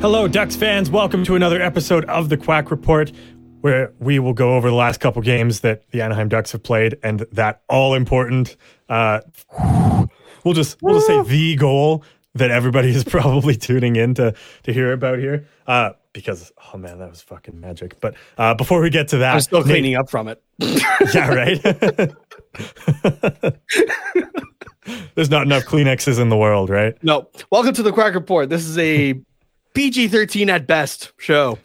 Hello, Ducks fans. Welcome to another episode of the Quack Report, where we will go over the last couple games that the Anaheim Ducks have played and that all important. Uh, we'll just we'll just say the goal that everybody is probably tuning in to to hear about here. Uh, because oh man, that was fucking magic. But uh, before we get to that, I'm still Nate- cleaning up from it. yeah, right. There's not enough Kleenexes in the world, right? No. Welcome to the Quack Report. This is a PG 13 at best show.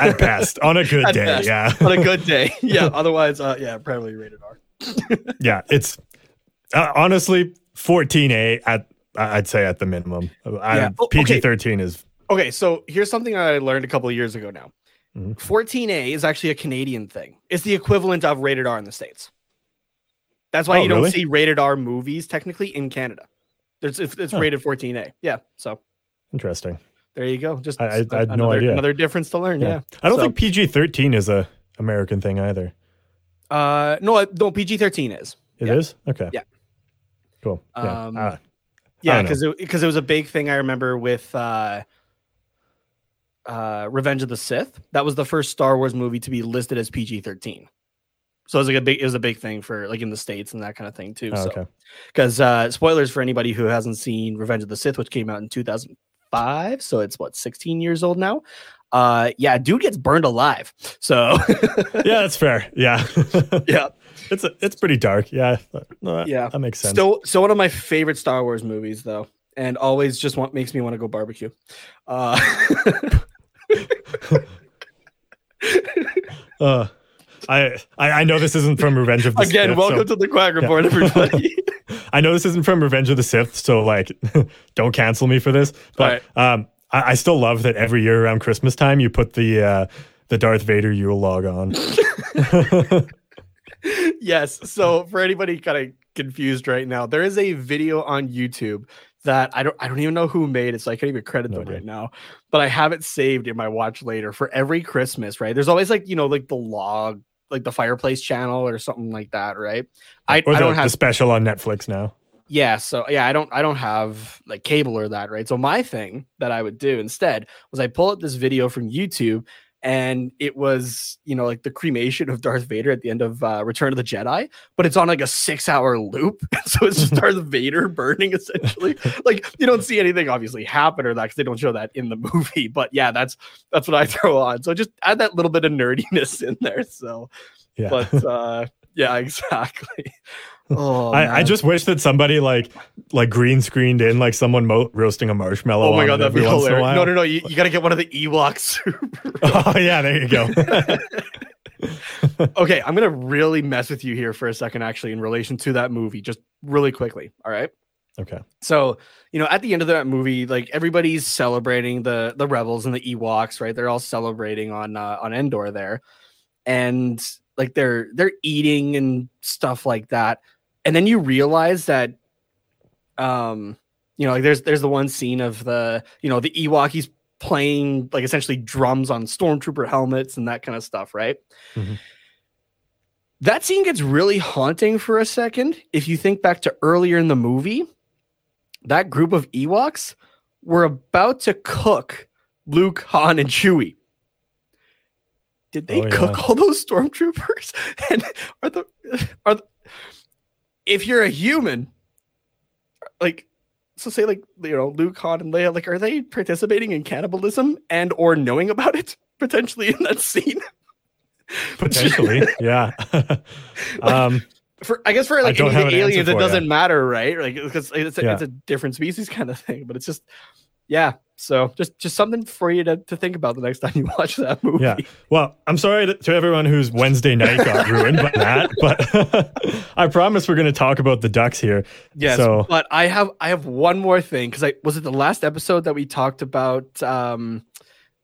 At best, on a good day, best. yeah. On a good day. Yeah. Otherwise, uh, yeah, probably rated R. yeah, it's uh, honestly 14A at I'd say at the minimum. Yeah. Oh. PG 13 is Okay. So here's something I learned a couple of years ago now Mhm. 14A is actually a Canadian thing, it's the equivalent of rated R in the States. That's why Oh, you don't really? see rated R movies technically in Canada. There's, it's it's rated 14A. Yeah. So interesting. There you go. Just I- I- had no another, idea. another difference to learn. Yeah. I don't So- think PG 13 is a American thing either. Uh, no, no, PG 13 is. It is Yeah. Okay. Yeah. Cool. Yeah. Um, Ah, Yeah, don't because it, because it was a big thing I remember with uh, uh, Revenge of the Sith. That was the first Star Wars movie to be listed as PG thirteen. So it was like a big it was a big thing for like in the states and that kind of thing too. oh, so okay. because uh, spoilers for anybody who hasn't seen Revenge of the Sith, which came out in two thousand five, so it's what sixteen years old now. Uh, yeah, dude gets burned alive. So Yeah, that's fair. Yeah. yeah, it's a, it's pretty dark. Yeah. No, that, Yeah. That makes sense. Still, so one of my favorite Star Wars movies, though, and always just want makes me want to go barbecue. Uh, Uh, I, I know this isn't from Revenge of the again, Sith, welcome so- to the Quack Report, everybody. I know this isn't from Revenge of the Sith, so like, don't cancel me for this. But um, I, I still love that every year around Christmas time you put the uh, the Darth Vader Yule log on. yes. So for anybody kind of confused right now, there is a video on YouTube that I don't I don't even know who made it, so I can't even credit them Nobody. right now. But I have it saved in my watch later for every Christmas. Right? There's always like you know like the log, like the fireplace channel or something like that. Right? I, or I don't have the special on Netflix now. yeah so yeah i don't i don't have like cable or that right so my thing that i would do instead was i pull up this video from youtube and it was you know like the cremation of darth vader at the end of uh, return of the jedi but it's on like a six hour loop so it's just darth vader burning essentially. Like you don't see anything obviously happen or that because they don't show that in the movie but yeah that's that's what i throw on. So just add that little bit of nerdiness in there so. Yeah. but uh yeah exactly oh I, I just wish that somebody like like green screened in like someone mo- roasting a marshmallow. Oh my on god, that'd be every once in a hilarious. No, no, no. You, you got to get one of the Ewoks. Oh yeah, there you go. okay, I'm gonna really mess with you here for a second, actually, in relation to that movie, just really quickly. All right. okay. So, you know, at the end of that movie, like everybody's celebrating the the rebels and the Ewoks, right? They're all celebrating on uh, on Endor there, and like they're they're eating and stuff like that. And then you realize that, um, you know, like there's there's the one scene of the you know the Ewok he's playing like essentially drums on stormtrooper helmets and that kind of stuff, right? Mhm. That scene gets really haunting for a second. If you think back to earlier in the movie, that group of Ewoks were about to cook Luke, Han, and Chewie. Did they Oh, yeah. cook all those stormtroopers? And are the are the, if you're a human, like so say like you know Luke, Han, and Leia, like are they participating in cannibalism and or knowing about it potentially in that scene? Potentially, yeah. um, for I guess for like any have of an the aliens, it doesn't ya. matter, right? Like because it's Yeah. it's a different species kind of thing. But it's just yeah. So just just something for you to, to think about the next time you watch that movie. Yeah. Well, I'm sorry to, to everyone whose Wednesday night got ruined by that, but I promise we're going to talk about the Ducks here. Yes, So- but I have I have one more thing because I was it the last episode that we talked about um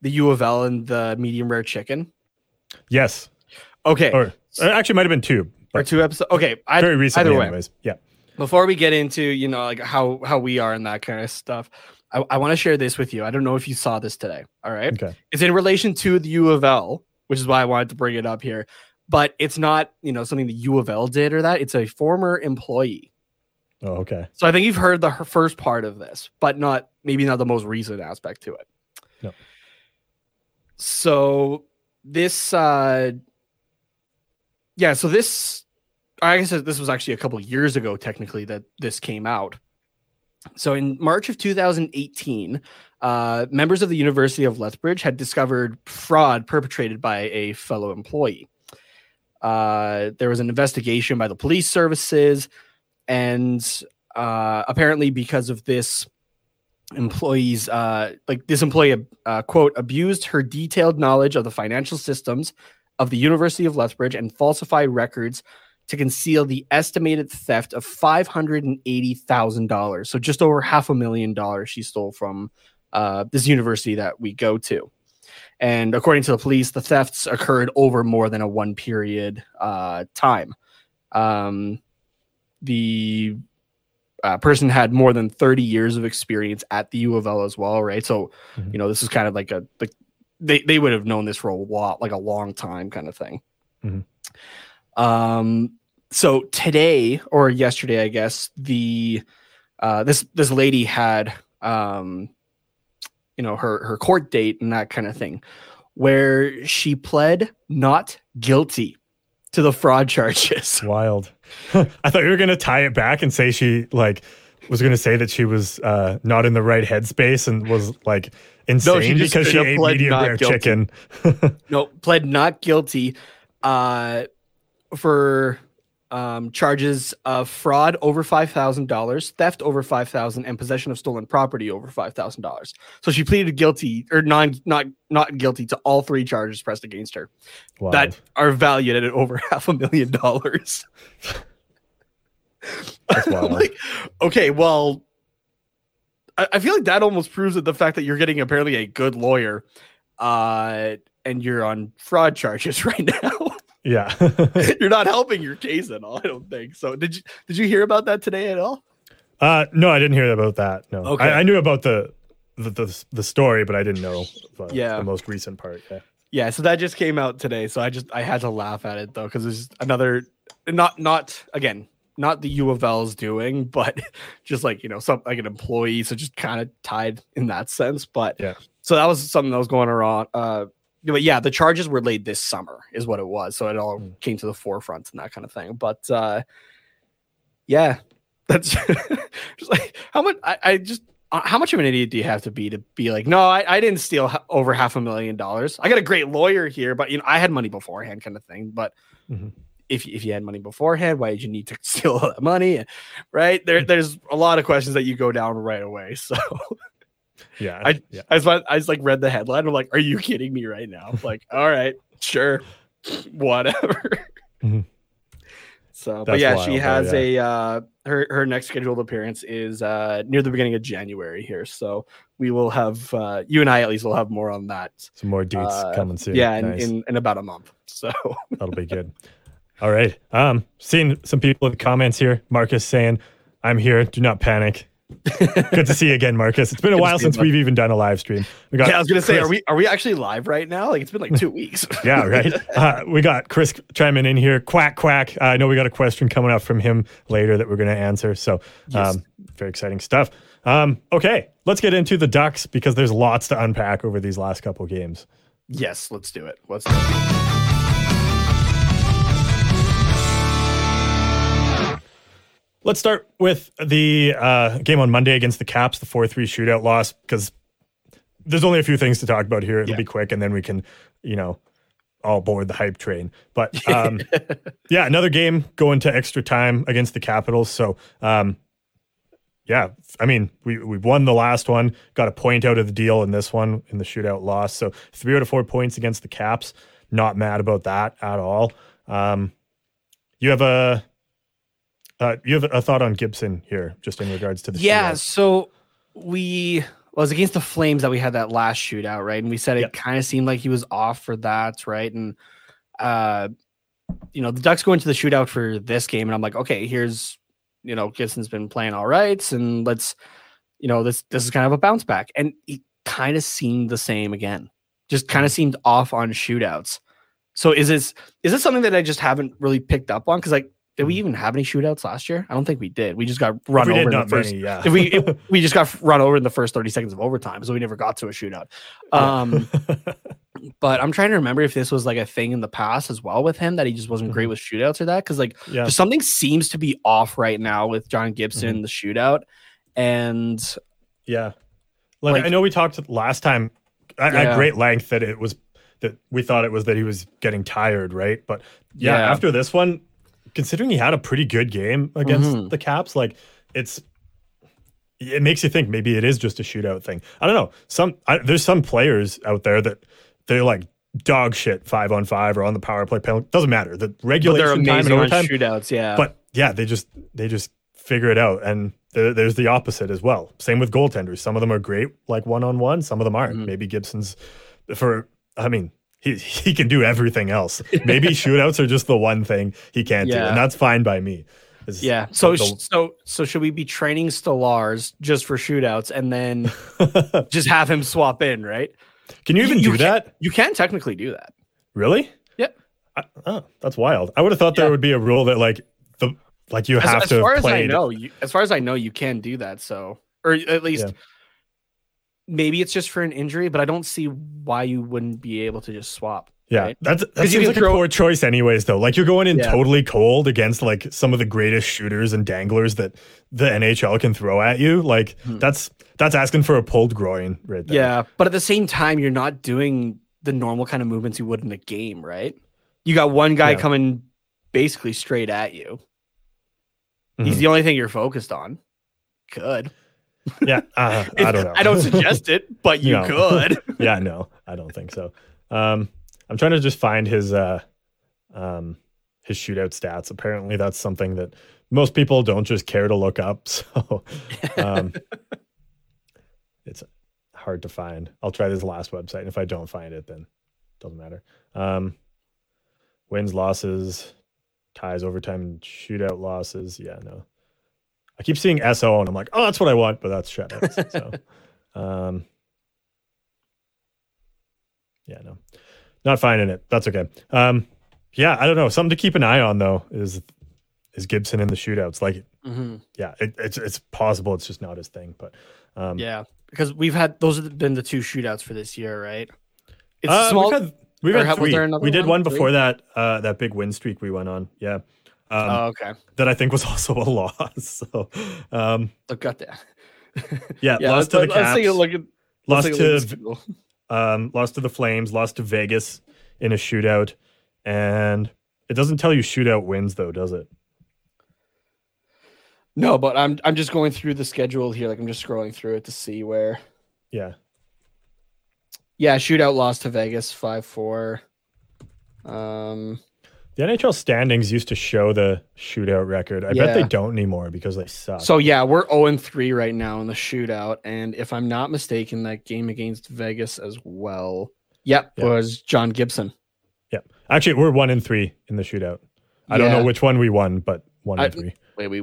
the U of L and the medium rare chicken. Yes. Okay, Or uh, actually, might have been two. or two episodes. Okay, I, very recently, anyways. Yeah. before we get into you know like how how we are and that kind of stuff i, I want to share this with you i don't know if you saw this today all right Okay. it's in relation to the u of l which is why i wanted to bring it up here but it's not you know something the u of l did or that it's a former employee Oh, okay. so i think you've heard the first part of this but not maybe not the most recent aspect to it No. So this, uh, yeah, so this, I guess this was actually a couple years ago, technically, that this came out. So in March of 2018, uh, members of the University of Lethbridge had discovered fraud perpetrated by a fellow employee. Uh, there was an investigation by the police services, and uh, apparently, because of this, employees uh, like this employee uh, quote abused her detailed knowledge of the financial systems of the University of Lethbridge and falsified records to conceal the estimated theft of five hundred and eighty thousand dollars. So just over half a million dollars she stole from uh, this university that we go to. And according to the police, the thefts occurred over more than a one period uh, time. Um, the uh, person had more than 30 years of experience at the U of L as well, right? So, mm-hmm. you know, this is kind of like a like they they would have known this for a lot, like a long time, kind of thing. Mm-hmm. Um, so today or yesterday, I guess the uh, this this lady had um, you know her her court date and that kind of thing, where she pled not guilty to the fraud charges. Wild. I thought you were gonna tie it back and say she like was gonna say that she was uh, not in the right headspace and was like insane no, she because she ate medium rare guilty. chicken. no, pled not guilty uh, for um, charges of fraud over five thousand dollars, theft over five thousand, and possession of stolen property over five thousand dollars. So she pleaded guilty or non not not guilty to all three charges pressed against her wow. that are valued at over half a million dollars. Like, okay, well, I, I, feel like that almost proves that the fact that you're getting apparently a good lawyer, uh, and you're on fraud charges right now. Yeah. You're not helping your case at all, I don't think. So did you did you hear about that today at all? Uh no, I didn't hear about that. No. Okay. I, I knew about the, the the, the story, but I didn't know the, yeah. the most recent part. Yeah. Yeah, so that just came out today. So I just I had to laugh at it though, because it's another not not again, not the U of L's doing, but just like you know, some like an employee, so just kind of tied in that sense. But yeah, so that was something that was going around uh but yeah, the charges were laid this summer, is what it was. So it all mm. came to the forefront and that kind of thing. But uh, yeah, that's just like how much I, I, just uh, how much of an idiot do you have to be to be like, no, I, I didn't steal over half a million dollars. I got a great lawyer here, but you know, I had money beforehand, kind of thing. But mm-hmm. if if you had money beforehand, why did you need to steal all that money? Right there, there's a lot of questions that you go down right away. So. Yeah. I yeah. I just I just like read the headline. I'm like, are you kidding me right now? like, all right, sure, whatever. Mm-hmm. So, That's but yeah, wild, she has yeah. a uh, her her next scheduled appearance is uh, near the beginning of January here. So we will have uh, you and I at least will have more on that. Some more dates uh, coming soon. Yeah, nice. in, in, in about a month. So that'll be good. All right. Um, seeing some people in the comments here. Marcus saying, "I'm here. Do not panic." Good to see you again, Marcus. It's been a Good while since we've even done a live stream. We got yeah, I was gonna Chris. say, are we are we actually live right now? Like it's been like two weeks. yeah, right. Uh, we got Chris chiming in here. Quack quack. Uh, I know we got a question coming up from him later that we're gonna answer. So, yes. um, very exciting stuff. Um, okay, let's get into the Ducks because there's lots to unpack over these last couple games. Yes, let's do it. Let's do it. Let's start with the uh, game on Monday against the Caps, the 4 3 shootout loss, because there's only a few things to talk about here. It'll yeah. be quick, and then we can, you know, all board the hype train. But um, yeah, another game going to extra time against the Capitals. So, um, yeah, I mean, we we won the last one, got a point out of the deal in this one in the shootout loss. So three out of four points against the Caps. Not mad about that at all. Um, you have a uh, you have a thought on Gibson here, just in regards to the yeah. Shootout. So we well, was against the Flames that we had that last shootout, right? And we said it yep. kind of seemed like he was off for that, right? And uh, you know, the Ducks go into the shootout for this game, and I'm like, okay, here's you know, Gibson's been playing all right, and let's you know, this this is kind of a bounce back, and he kind of seemed the same again, just kind of mm-hmm. seemed off on shootouts. So is this is this something that I just haven't really picked up on? Because like did we even have any shootouts last year? I don't think we did. We just got run over in the first. many, yeah. We we just got run over in the first 30 seconds of overtime, so we never got to a shootout. Um, but I'm trying to remember if this was like a thing in the past as well with him that he just wasn't great Mhm. with shootouts or that because like yeah. something seems to be off right now with John Gibson Mhm. the shootout and Yeah. Like, Like- I know we talked last time at, Yeah. at great length that it was that we thought it was that he was getting tired, right? But Yeah. after this one, considering he had a pretty good game against Mhm. the Caps, like it's it makes you think maybe it is just a shootout thing. I don't know. Some I, there's some players out there that they're like dog shit five on five or on the power play penalty. Doesn't matter. The regulation time and overtime shootouts. Yeah, but yeah, they just they just figure it out, and there, there's the opposite as well. Same with goaltenders. Some of them are great, like one on one. Some of them aren't. Mhm. Maybe Gibson's for. I mean, he he can do everything else. Maybe shootouts are just the one thing he can't do, and that's fine by me. It's- yeah. So the- so so should we be training Stolarz just for shootouts and then just have him swap in? Right? can you even You- you do can- that? You can technically do that. Really? Yep. I, oh, that's wild. I would have thought there would be a rule that like the like you As, have as to far have as I know, you, as far as I know, you can do that. So, or at least Yeah. Maybe it's just for an injury, but I don't see why you wouldn't be able to just swap. Yeah, right? that's that seems like throw- a poor choice, anyways. Though, like you're going in Yeah. totally cold against like some of the greatest shooters and danglers that the NHL can throw at you. Like Hmm. that's that's asking for a pulled groin, right there. Yeah, but at the same time, you're not doing the normal kind of movements you would in a game, right? You got one guy Yeah. coming basically straight at you. He's Mhm. the only thing you're focused on. Could yeah. Uh, I don't know. I don't suggest it, but you No. could. yeah, no, I don't think so. Um, I'm trying to just find his uh, um, his shootout stats. Apparently, that's something that most people don't just care to look up. So, um, it's hard to find. I'll try this last website, and if I don't find it, then it doesn't matter. Um, wins, losses, ties, overtime, shootout losses. Yeah, no. I keep seeing SO, and I'm like, oh, that's what I want, but that's shutouts. so, um, yeah, no, not finding it. That's okay. Um, yeah, I don't know. Something to keep an eye on though is is Gibson in the shootouts. Like, Mhm. yeah, it, it's it's possible. It's just not his thing. But um, Yeah, because we've had those have been the two shootouts for this year, right? It's uh, small. We've had, we've had three. We did one? one before that. Uh, that big win streak we went on. Yeah. Um, oh, okay. that I think was also a loss. So, um, Look at that. yeah, Yeah, lost to the Caps, take a look at. lost take a look to um, lost to the Flames, lost to Vegas in a shootout, and it doesn't tell you shootout wins though, does it? No, but I'm I'm just going through the schedule here. Like I'm just scrolling through it to see where. Yeah. Yeah, shootout lost to Vegas five four. Um, The NHL standings used to show the shootout record. I bet they don't anymore because they suck. so yeah, we're 0 and 3 right now in the shootout. And if I'm not mistaken, that game against Vegas as well. Yep, Yeah. was John Gibson. Yep. actually, we're one in three in the shootout. I don't know which one we won, but one I- in three. Wait, we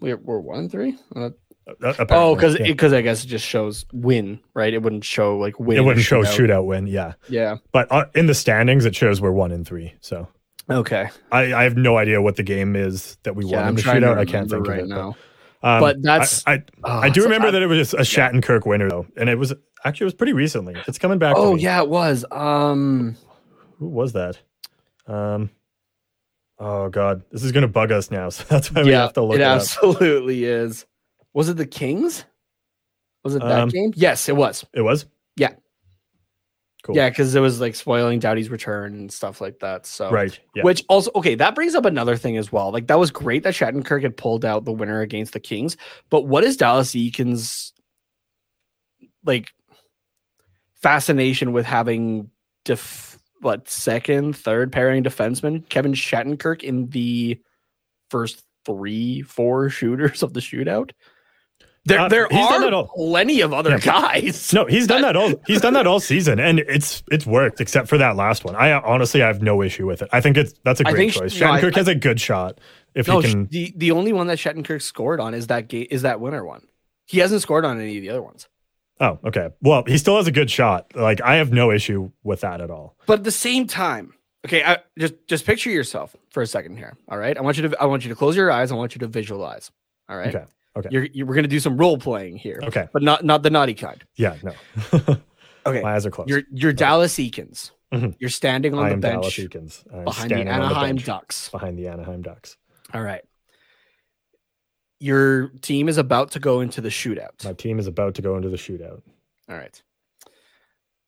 we're, we're one and three. Uh, Uh, oh, apparently, because yeah. because I guess it just shows win, right? It wouldn't show like win. it wouldn't show shootout win. Yeah, Yeah. but uh, in the standings, it shows we're one in three. So Okay. I, I have no idea what the game is that we Yeah, won I'm trying to shootout. I can't think right of it. now. But, um, But that's- I, I, Oh, I do remember I- that it was a Shattenkirk winner though, and it was actually it was pretty recently. It's coming back. Oh yeah, it was. Um. who was that? Um, oh god, this is gonna bug us now. So that's why we have to look it it up. absolutely is. Was it the Kings? Was it that Um, game? Yes, it was. It was. Yeah. Cool. Yeah, because it was like spoiling Doughty's return and stuff like that. So Right. Yeah. Which also okay, that brings up another thing as well. Like that was great that Shattenkirk had pulled out the winner against the Kings, but what is Dallas Eakins like fascination with having def what second, third pairing defenseman Kevin Shattenkirk in the first three, four shooters of the shootout? There, Uh, there are plenty of other Yeah. guys. No, he's done that all. He's done that all season, and it's it's worked except for that last one. I honestly I have no issue with it. I think it's that's a great think- choice. no, I- Shattenkirk has a good shot if No, he can. the the only one that Shattenkirk scored on is that game is that winner one. He hasn't scored on any of the other ones. Oh, okay. Well, he still has a good shot. Like I have no issue with that at all. But at the same time, Okay, I, just just picture yourself for a second here. All right, I want you to I want you to close your eyes. I want you to visualize. All right. Okay. Okay. You're, you we're gonna do some role playing here, Okay. but not not the naughty kind. Yeah. No. Okay. My eyes are closed. You're you're Dallas Eakins. Mhm. You're standing on I the am bench Dallas Eakins. I'm behind the Anaheim bench Ducks. Behind the Anaheim Ducks. All right. Your team is about to go into the shootout. My team is about to go into the shootout. All right.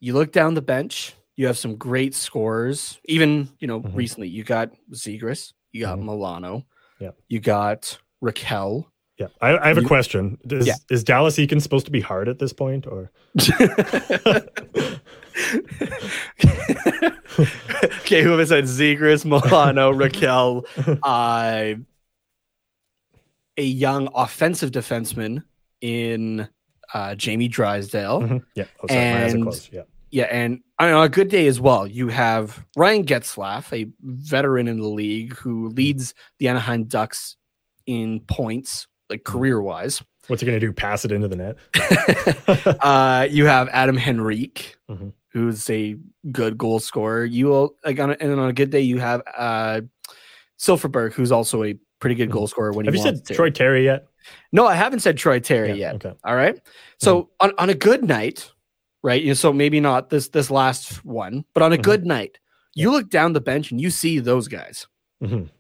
You look down the bench. You have some great scores. Even you know Mhm. recently, you got Zegras, you got Mhm. Milano, Yeah. you got Rakell. Yeah. I, I have a You- question. Is, Yeah. is Dallas Eakins supposed to be hard at this point or? okay, who have I said? Zegras, Milano, Rakell, uh, a young offensive defenseman in uh, Jamie Drysdale. Mhm. Yeah. Oh, sorry. My eyes are And-. Yeah. Yeah, and on a good day as well, you have Ryan Getzlaf, a veteran in the league who leads the Anaheim Ducks in points, like career wise. What's he going to do? Pass it into the net? uh, you have Adam Henrique, Mhm. who's a good goal scorer. You will like on a, and on a good day, you have uh, Silfverberg, who's also a pretty good Mhm. goal scorer when have you said to. Troy Terry yet? No, I haven't said Troy Terry Yeah, yet. Okay. All right. So on, on a good night, right? You know, so maybe not this this last one, but on a Mhm. good night, you look down the bench and you see those guys. Mhm.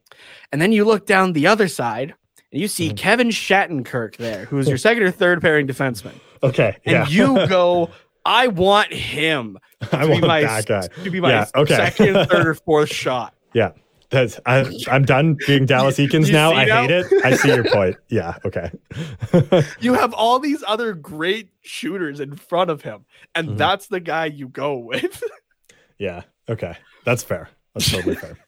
And then you look down the other side you see Mhm. Kevin Shattenkirk there, who is your second or third pairing defenseman. Okay. And yeah. you go, I want him I to be want my, that guy. to be my Yeah, okay. second, third, or fourth shot. Yeah. That's I, I'm done being Dallas Eakins now. I now? hate it. I see your point. Yeah. Okay. You have all these other great shooters in front of him, and Mhm. that's the guy you go with. yeah. Okay. That's fair. That's totally fair.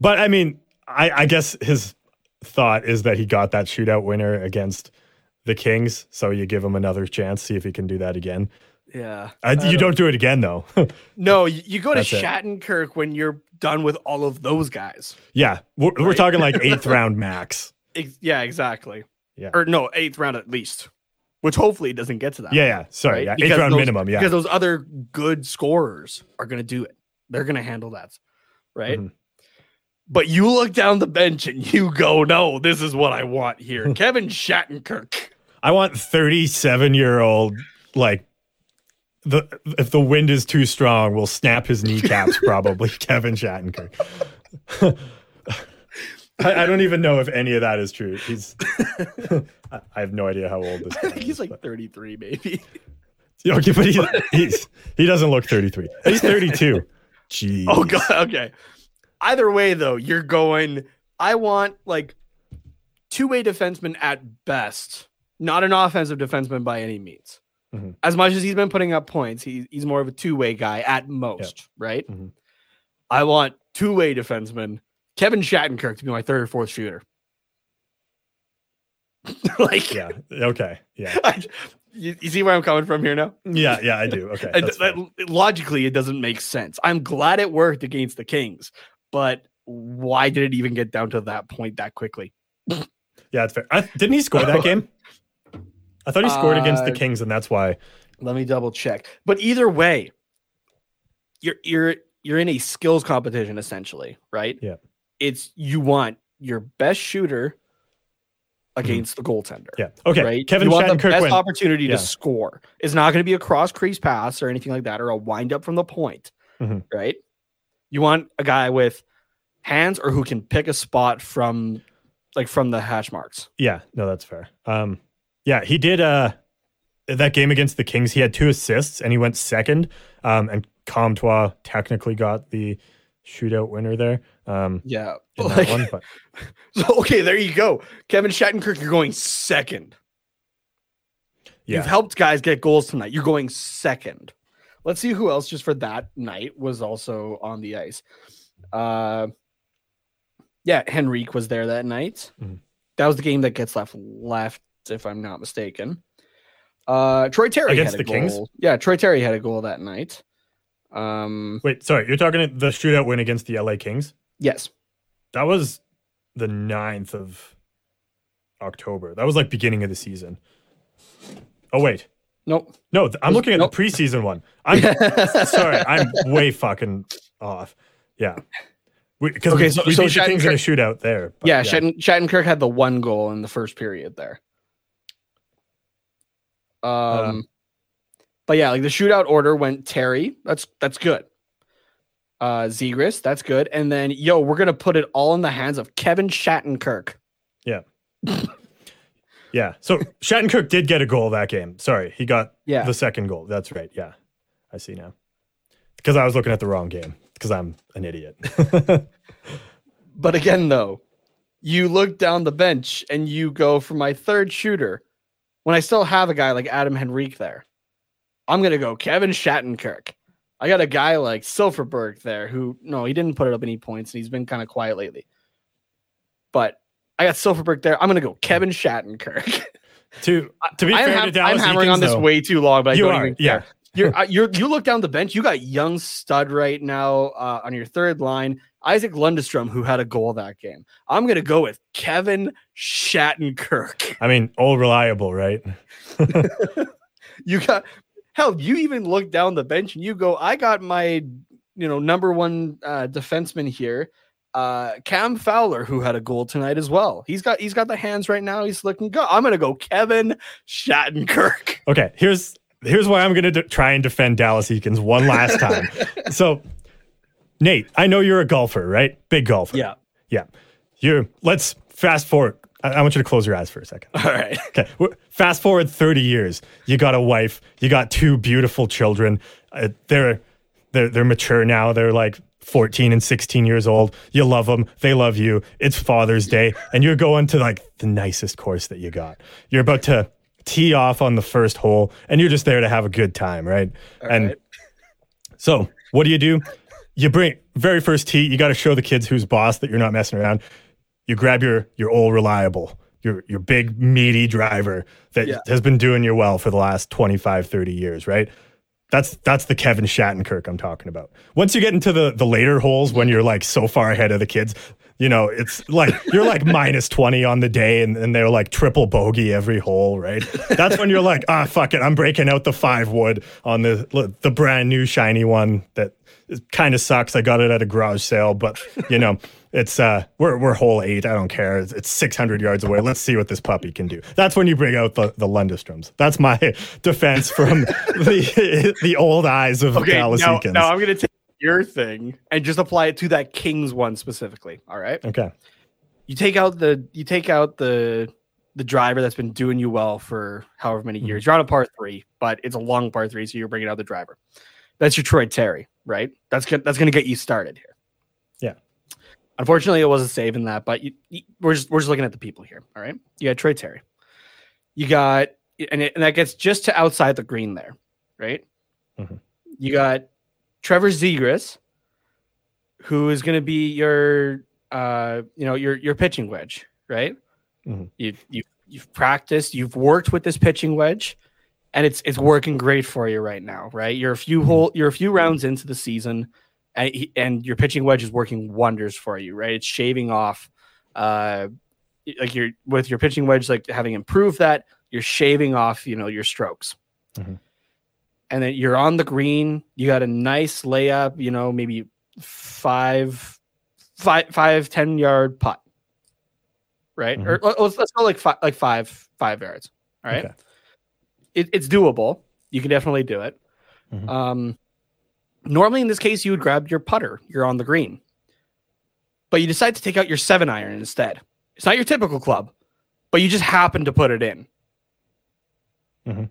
But I mean, I, I guess his thought is that he got that shootout winner against the Kings, so you give him another chance, see if he can do that again. yeah. Uh, you don't do it again though. No, you, go to That's it. Shattenkirk when you're done with all of those guys. yeah, we're, we're talking like eighth round max. Yeah, exactly. Yeah. Or no, eighth round at least, which hopefully doesn't get to that. Yeah, yeah. Sorry, right? yeah, Because eighth round those- minimum. Yeah, Because those other good scorers are going to do it. They're going to handle that. Right. Mhm. But you look down the bench and you go, no, this is what I want here. Kevin Shattenkirk. I want 37 year old like the if the wind is too strong, we'll snap his kneecaps. Probably Kevin Shattenkirk. I, I don't even know if any of that is true. He's I have no idea how old this I think he's is, like but- 33, maybe. okay, but he, he's he doesn't look 33. He's 32. Jeez. Oh god, okay. Either way though, you're going I want like two-way defenseman at best, not an offensive defenseman by any means. Mhm. As much as he's been putting up points, he's he's more of a two-way guy at most, right? Mhm. I want two-way defenseman Kevin Shattenkirk to be my third or fourth shooter. like Yeah. Okay. Yeah. I, you, you see where I'm coming from here now? Yeah. Yeah. I do. Okay. That- fair. logically, it doesn't make sense. I'm glad it worked against the Kings, but why did it even get down to that point that quickly? Yeah. It's fair. I, didn't he score that game? I thought he scored against the Uh, Kings, and that's why. Let me double check. But either way, you're you're you're in a skills competition essentially, right? Yeah. It's you want your best shooter against the goaltender. Yeah. Okay. Right. Kevin you want the best opportunity Yeah. to score. It's not going to be a cross crease pass or anything like that, or a wind up from the point. Mhm. Right. You want a guy with hands or who can pick a spot from like from the hash marks. Yeah, no, that's fair. Um, yeah, he did. Uh, that game against the Kings, he had two assists and he went second. Um, and Comtois technically got the shootout winner there. Um, Yeah. Like, one, but so okay, there you go. Kevin Shattenkirk, you're going second. yeah, You've helped guys get goals tonight. You're going second. Let's see who else just for that night was also on the ice. Uh yeah, Henrique was there that night. Mhm. That was the game that gets left left, if I'm not mistaken. Uh Troy Terry Against had a the Kings? Yeah, Troy Terry had a goal that night. Um wait, sorry, you're talking the shootout win against the LA Kings. yes. That was the 9th of October. That was like beginning of the season. Oh wait, Nope. no, th- I'm looking at nope. the preseason one. I'm sorry, I'm way fucking off. Yeah. Because Okay, we, so- we so beat the Kings in a shootout there. but yeah, Shatten, Shattenkirk had the one goal in the first period there. Um, Um, but yeah, like the shootout order went Terry. That's that's good. Uh, Zegras, that's good. And then yo, we're gonna put it all in the hands of Kevin Shattenkirk. Yeah. So Shattenkirk did get a goal that game. Sorry. He got Yeah, the second goal. That's right. Yeah. I see now. Because I was looking at the wrong game. Because I'm an idiot. but again though, you look down the bench and you go for my third shooter. When I still have a guy like Adam Henrique there, I'm gonna go Kevin Shattenkirk. I got a guy like Silfverberg there who no, he didn't put it up any points and he's been kind of quiet lately. But I got Silfverberg there. I'm gonna go Kevin Shattenkirk. to to be I'm, fair ham- to Dallas I'm hammering Eakins, on this though, way too long, but I You don't are, even yeah. You're, uh, you're you look down the bench. You got young stud right now uh, on your third line, Isaac Lundestrom, who had a goal that game. I'm gonna go with Kevin Shattenkirk. I mean, all reliable, right? You got hell. You even look down the bench and you go, I got my you know number one uh, defenseman here, uh, Cam Fowler, who had a goal tonight as well. He's got he's got the hands right now. He's looking good. I'm gonna go Kevin Shattenkirk. Okay, here's here's why I'm going to de- try and defend Dallas Eakins one last time. so, Nate, I know you're a golfer, right? Big golfer. Yeah. Yeah. You let's fast forward. I, I want you to close your eyes for a second. All right. Okay. Fast forward 30 years. You got a wife. You got two beautiful children. Uh, they're they're they're mature now. They're like 14 and 16 years old. You love them. They love you. It's Father's Day, and you're going to like the nicest course that you got. You're about to tee off on the first hole, and you're just there to have a good time, right? and right. so, what do you do? You bring very first tee. You got to show the kids who's boss that you're not messing around. You grab your your old reliable, your your big meaty driver that Yeah. has been doing you well for the last 25, 30 years, right? That's that's the Kevin Shattenkirk I'm talking about. Once you get into the the later holes when you're like so far ahead of the kids, you know, it's like you're like minus 20 on the day and, and they're like triple bogey every hole, right? That's when you're like, ah, fuck it. I'm breaking out the five wood on the the brand new shiny one that kind of sucks. I got it at a garage sale, but you know, it's uh we're we're hole eight. I don't care. It's, it's 600 yards away. Let's see what this puppy can do. That's when you bring out the the Lundestroms. That's my defense from the the old eyes of Okay, now, now I'm gonna take your thing and just apply it to that Kings one specifically. All right. okay. You take out the you take out the the driver that's been doing you well for however many Mm-hmm. years. You're on a par three, but it's a long par three, so you're bringing out the driver. That's your Troy Terry, right? That's. That's gonna get you started here. Unfortunately, it wasn't saving that, but you, you- we're just we're just looking at the people here. All right. You got Troy Terry. You got and, it, and that gets just to outside the green there, right? Mhm. You got Trevor Zegras, who is going to be your uh you know your your pitching wedge, right? Mhm. You you you've practiced, you've worked with this pitching wedge, and it's it's working great for you right now, right? You're a few whole you're a few rounds into the season, and he- and your pitching wedge is working wonders for you, right? It's shaving off, uh, like you're with your pitching wedge, like having improved that, you're shaving off, you know, your strokes. Mhm. And then you're on the green. You got a nice layup, you know, maybe five, five, five, ten yard putt, right? Or let- let's, let's go like five, like five, five yards. All right. Okay. It, it's doable. You can definitely do it. Mhm. Um, normally in this case, you would grab your putter. You're on the green, but you decide to take out your seven iron instead. It's not your typical club, but you just happen to put it in. Mhm.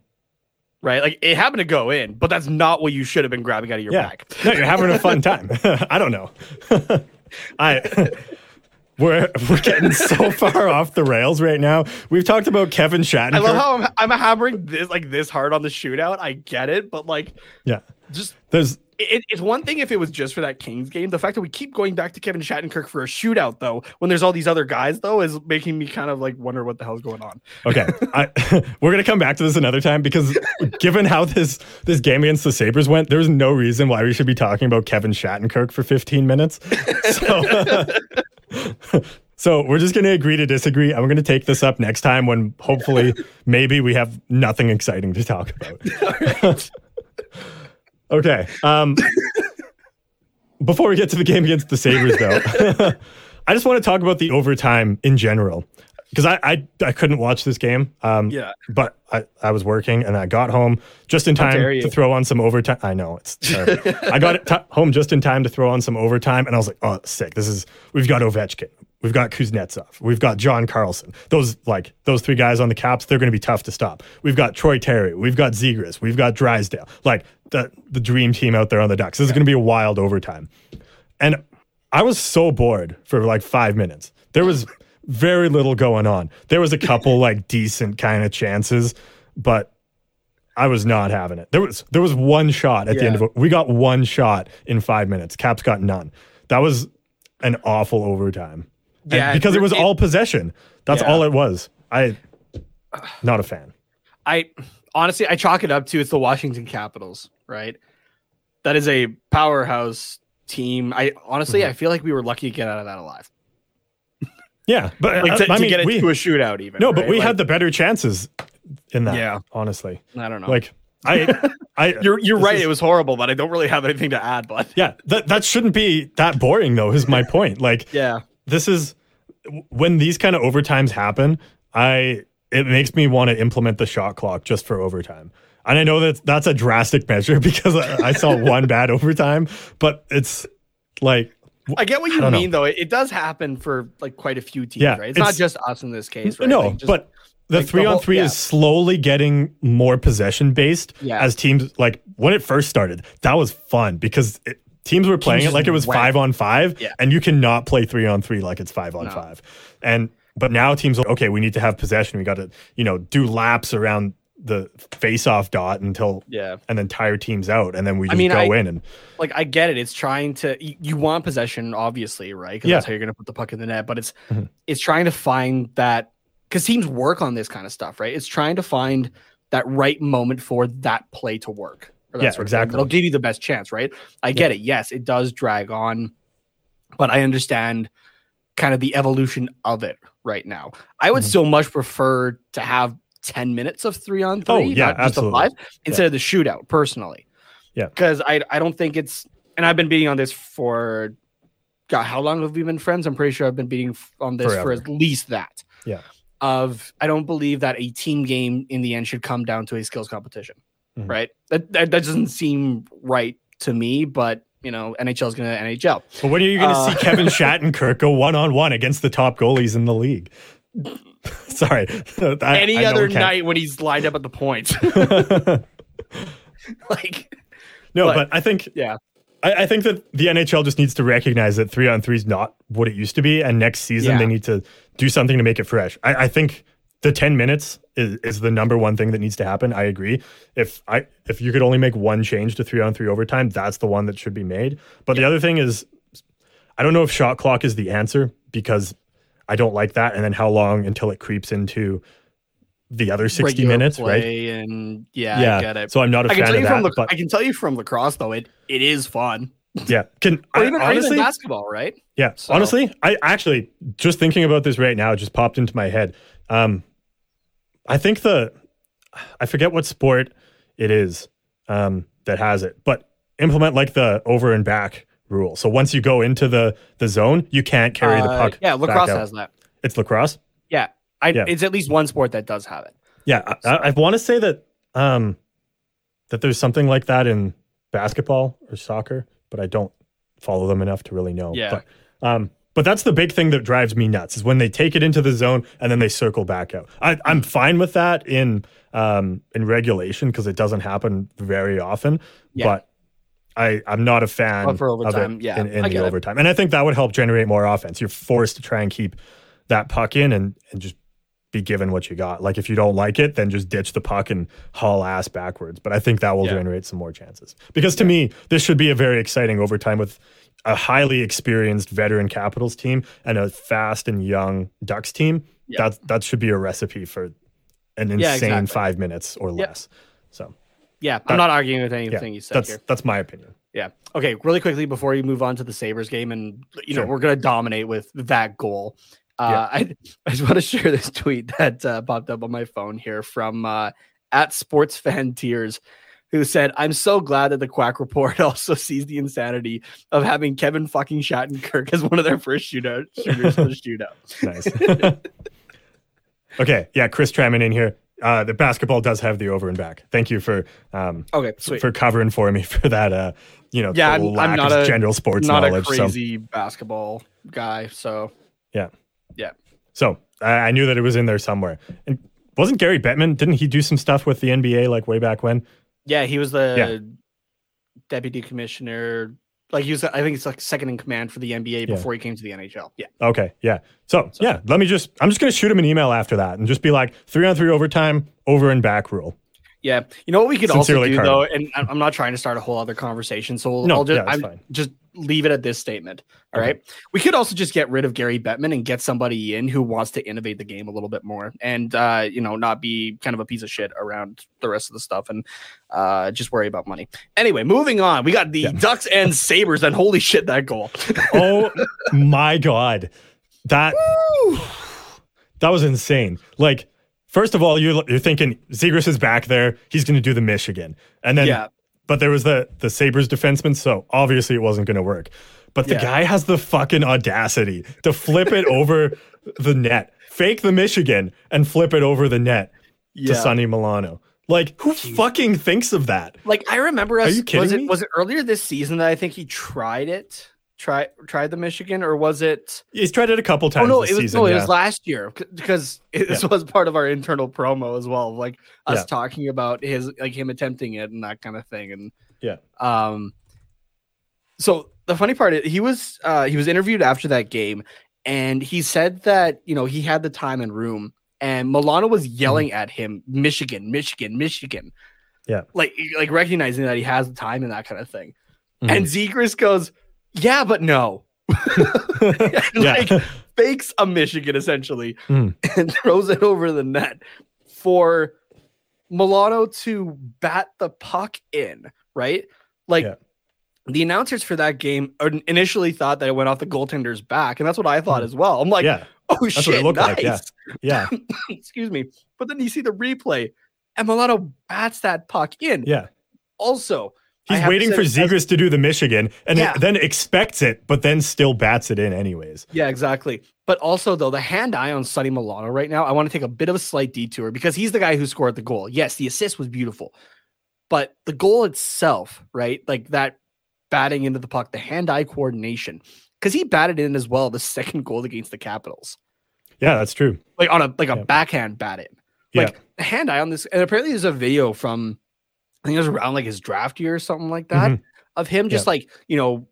Right? Like it happened to go in, but that's not what you should have been grabbing out of your Yeah. bag. No, you're having a fun time. I don't know. I we're we're getting so far off the rails right now. We've talked about Kevin Shattenkirk. I love how I'm, I'm hammering this like this hard on the shootout. I get it, but like yeah. just There's it, it's one thing if it was just for that Kings game. The fact that we keep going back to Kevin Shattenkirk for a shootout, though, when there's all these other guys, though, is making me kind of like wonder what the hell's going on. okay. I, we're gonna come back to this another time because given how this this game against the Sabres went, there's no reason why we should be talking about Kevin Shattenkirk for 15 minutes. So So we're just going to agree to disagree. I'm going to take this up next time when hopefully maybe we have nothing exciting to talk about. okay. Um, before we get to the game against the Sabres, though, I just want to talk about the overtime in general because I, I I couldn't watch this game. Um, Yeah. but I, I was working and I got home just in time to throw on some overtime. I know it's terrible. I got it t- home just in time to throw on some overtime, and I was like, oh, sick. This is we've got Ovechkin, we've got Kuznetsov, we've got John Carlson. Those like those three guys on the Caps, they're going to be tough to stop. We've got Troy Terry, we've got Zegras, we've got Drysdale, like the the dream team out there on the Ducks. This is going to be a wild overtime, and I was so bored for like five minutes. There was very little going on. There was a couple like decent kind of chances, but I was not having it. There was there was one shot at the end of it. We got one shot in five minutes. Caps got none. That was an awful overtime. And Yeah, because it was it- all possession. That's Yeah. all it was. I not a fan. I honestly I chalk it up to it's the Washington Capitals, right? That is a powerhouse team. I honestly Mm-hmm. I feel like we were lucky to get out of that alive. Yeah, but Like uh, to, I to mean, get it we, to a shootout even. no, but right? we Like, had the better chances in that. Yeah. honestly, I don't know. like I, I, you're you're right, is- it was horrible, but I don't really have anything to add, but Yeah, that that shouldn't be that boring though. Is my point. Like yeah. this is when these kind of overtimes happen. I it makes me want to implement the shot clock just for overtime. And I know that that's a drastic measure because I, I saw one bad overtime, but it's like I get what you don't know. mean though. It, it does happen for like quite a few teams, Yeah, right? It's, not just us in this case, right? no, Like, just- but the like, the three on three yeah. is slowly getting more possession based Yeah. as teams like when it first started. That was fun because it, teams were playing Teams it like it was went. five on five, Yeah. and you cannot play three on three like it's five on No. five. And but now teams are okay. We need to have possession. We got to you know do laps around the face off dot until yeah. and then tire teams out, and then we I just mean, go I- in and like I get it. It's trying to you, you want possession, obviously, right? Because Yeah. that's how you're going to put the puck in the net. But it's Mhm. it's trying to find that because teams work on this kind of stuff, right? It's trying to find that right moment for that play to work. Or Yeah, sort of thing. exactly. It'll give you the best chance, right? I get it. Yes, it does drag on, but I understand kind of the evolution of it right now. I would Mhm. still much prefer to have 10 minutes of three on three, Oh, yeah, not just a absolutely. five, instead of the shootout, personally. Yeah. Because I, I don't think it's, and I've been beating on this for, God, how long have we been friends? I'm pretty sure I've been beating on this for at least that. Yeah. Of, I don't believe that a team game in the end should come down to a skills competition, Mhm. right? That, that, that doesn't seem right to me, but, you know, NHL is going to NHL. But when are you going to Uh, see Kevin Shattenkirk go one on one against the top goalies in the league? Sorry. I- Any I other night when he's lined up at the point. like, no, But- but I think yeah. I, I think that the NHL just needs to recognize that three on three is not what it used to be, and next season Yeah. they need to do something to make it fresh. I, I think the ten minutes is, is the number one thing that needs to happen. I agree. If I if you could only make one change to three on three overtime, that's the one that should be made. But the other thing is, I don't know if shot clock is the answer because I don't like that. And then how long until it creeps into the other sixty regular minutes, right? And yeah, yeah, I get it. So I'm not a I can fan tell of you from that. the but I can tell you from lacrosse though it it is fun. yeah, can Or I, even, or honestly even basketball, right? Yeah, So- honestly, I actually just thinking about this right now just popped into my head. Um, I think the I forget what sport it is um, that has it, but implement like the over and back rule. So once you go into the the zone, you can't carry the Uh, puck. Yeah, lacrosse has that. It's lacrosse. Yeah. I, Yeah. It's at least one sport that does have it. Yeah, I, I, I want to say that um, that there's something like that in basketball or soccer, but I don't follow them enough to really know. Yeah. But, um, but that's the big thing that drives me nuts is when they take it into the zone and then they circle back out. I, I'm fine with that in um, in regulation because it doesn't happen very often. Yeah. But I I'm not a fan But for of overtime, it yeah, in, in I the get it. overtime, and I think that would help generate more offense. You're forced to try and keep that puck in and and just be given what you got. Like if you don't like it, then just ditch the puck and haul ass backwards. But I think that will Yeah. generate some more chances. Because to me, this should be a very exciting overtime with a highly experienced veteran Capitals team and a fast and young Ducks team. Yeah. That that should be a recipe for an insane Yeah, exactly. five minutes or Yep. less. So Yeah, I'm not arguing with yeah, anything you said that's here. that's my opinion. Yeah. Okay. Really quickly before you move on to the Sabres game, and you know Sure. we're gonna dominate with that goal. Uh, I I just want to share this tweet that uh, popped up on my phone here from uh, at Sports Fan Tears. who said, "I'm so glad that the Quack Report also sees the insanity of having Kevin fucking Shattenkirk as one of their first shootout shooters in the shootout." Nice. okay, yeah, Chris Trammon in here. Uh, the basketball does have the over and back. Thank you for um, Okay, sweet. for covering for me for that. Uh, you know, Yeah, total I'm- not of a- general sports Not knowledge. a so crazy basketball guy, so yeah, yeah. so I, I knew that it was in there somewhere. And wasn't Gary Bettman? Didn't he do some stuff with the NBA like way back when? Yeah, he was the Yeah. deputy commissioner. Like he was, I think it's like second in command for the NBA Yeah. before he came to the NHL. Yeah, Okay, yeah. So, yeah, let me just I'm just gonna shoot him an email after that and just be like three on three overtime, over and back rule. yeah. You know what we could Sincerely, also do Carter. though, and I'm not trying to start a whole other conversation, so No, I'll just yeah, I'm fine. just leave it at this statement. All Okay. right, we could also just get rid of Gary Bettman and get somebody in who wants to innovate the game a little bit more, and uh, you know, not be kind of a piece of shit around the rest of the stuff, and uh, just worry about money. Anyway, moving on. We got the Yeah. Ducks and Sabres, and holy shit, that goal. Oh my god. That that was insane. Like, first of all, you're you're thinking Zegras is back there. He's going to do the Michigan, and then Yeah. But there was the the Sabres defenseman, so obviously it wasn't going to work. But the Yeah. guy has the fucking audacity to flip it over the net, fake the Michigan, and flip it over the net to Sonny Milano. Like, who fucking thinks of that? Like I remember us. you kidding was it was it earlier this season that I think he tried it? Try tried the Michigan, or was it? He's tried it a couple times oh no, this it was season. no, it yeah. was last year because this was part of our internal promo as well, like us Yeah. talking about his like him attempting it and that kind of thing, and Yeah. Um. So the funny part is he was uh he was interviewed after that game, and he said that you know he had the time and room, and Milano was yelling at him, Michigan, Michigan, Michigan. Yeah. Like like recognizing that he has the time and that kind of thing. Mhm. And Zegras goes, Yeah, but no. like fakes a Michigan essentially Mm. and throws it over the net for Milano to bat the puck in, right? Like Yeah. the announcers for that game initially thought that it went off the goaltender's back, and that's what I thought Mm. as well. I'm like, yeah, oh what it shit, looked nice. like, yeah. yeah, Excuse me. But then you see the replay, and Milano bats that puck in. yeah. Also, He's waiting for Zegras to do the Michigan and Yeah. then expects it, but then still bats it in anyways. Yeah, exactly. But also, though, the hand eye on Sonny Milano right now, I want to take a bit of a slight detour because he's the guy who scored the goal. Yes, the assist was beautiful, but the goal itself, right? Like that batting into the puck, the hand eye coordination, because he batted in as well the second goal against the Capitals, Yeah, that's true. like on a like a Yeah. backhand bat in. Yeah. Like the hand eye on this, and apparently there's a video from I think it was around like his draft year or something like that Mhm. of him just like you know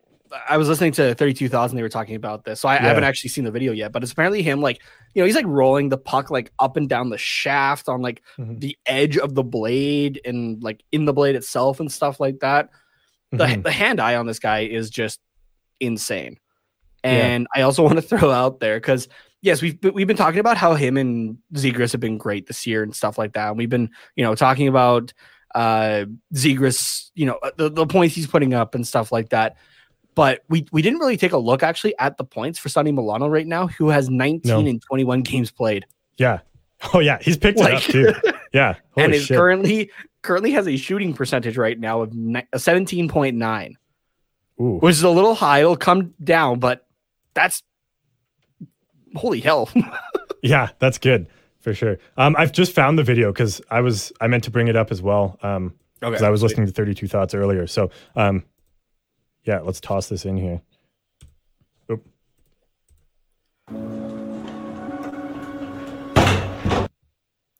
i was listening to 32 Thoughts they were talking about this so I, I haven't actually seen the video yet but it's apparently him like you know he's like rolling the puck like up and down the shaft on like Mhm. the edge of the blade and like in the blade itself and stuff like that the, Mhm. the hand eye on this guy is just insane Yeah. and i also want to throw out there because yes we've we've been talking about how him and Zegras have been great this year and stuff like that and we've been you know talking about uh Zegras, you know, the, the points he's putting up and stuff like that. But we we didn't really take a look actually at the points for Sonny Milano right now, who has 19 No. and 21 games played. Yeah. Oh yeah, he's picked it up Like too. Yeah. Holy and is shit. currently currently has a shooting percentage right now of ni- a 17.9, Ooh. which is a little high. It'll come down, but that's holy hell. Yeah, that's good for sure. Um, I've just found the video because I was I meant to bring it up as well. Um, because I was listening to 32 Thoughts earlier. So, um, yeah, let's toss this in here. Oop.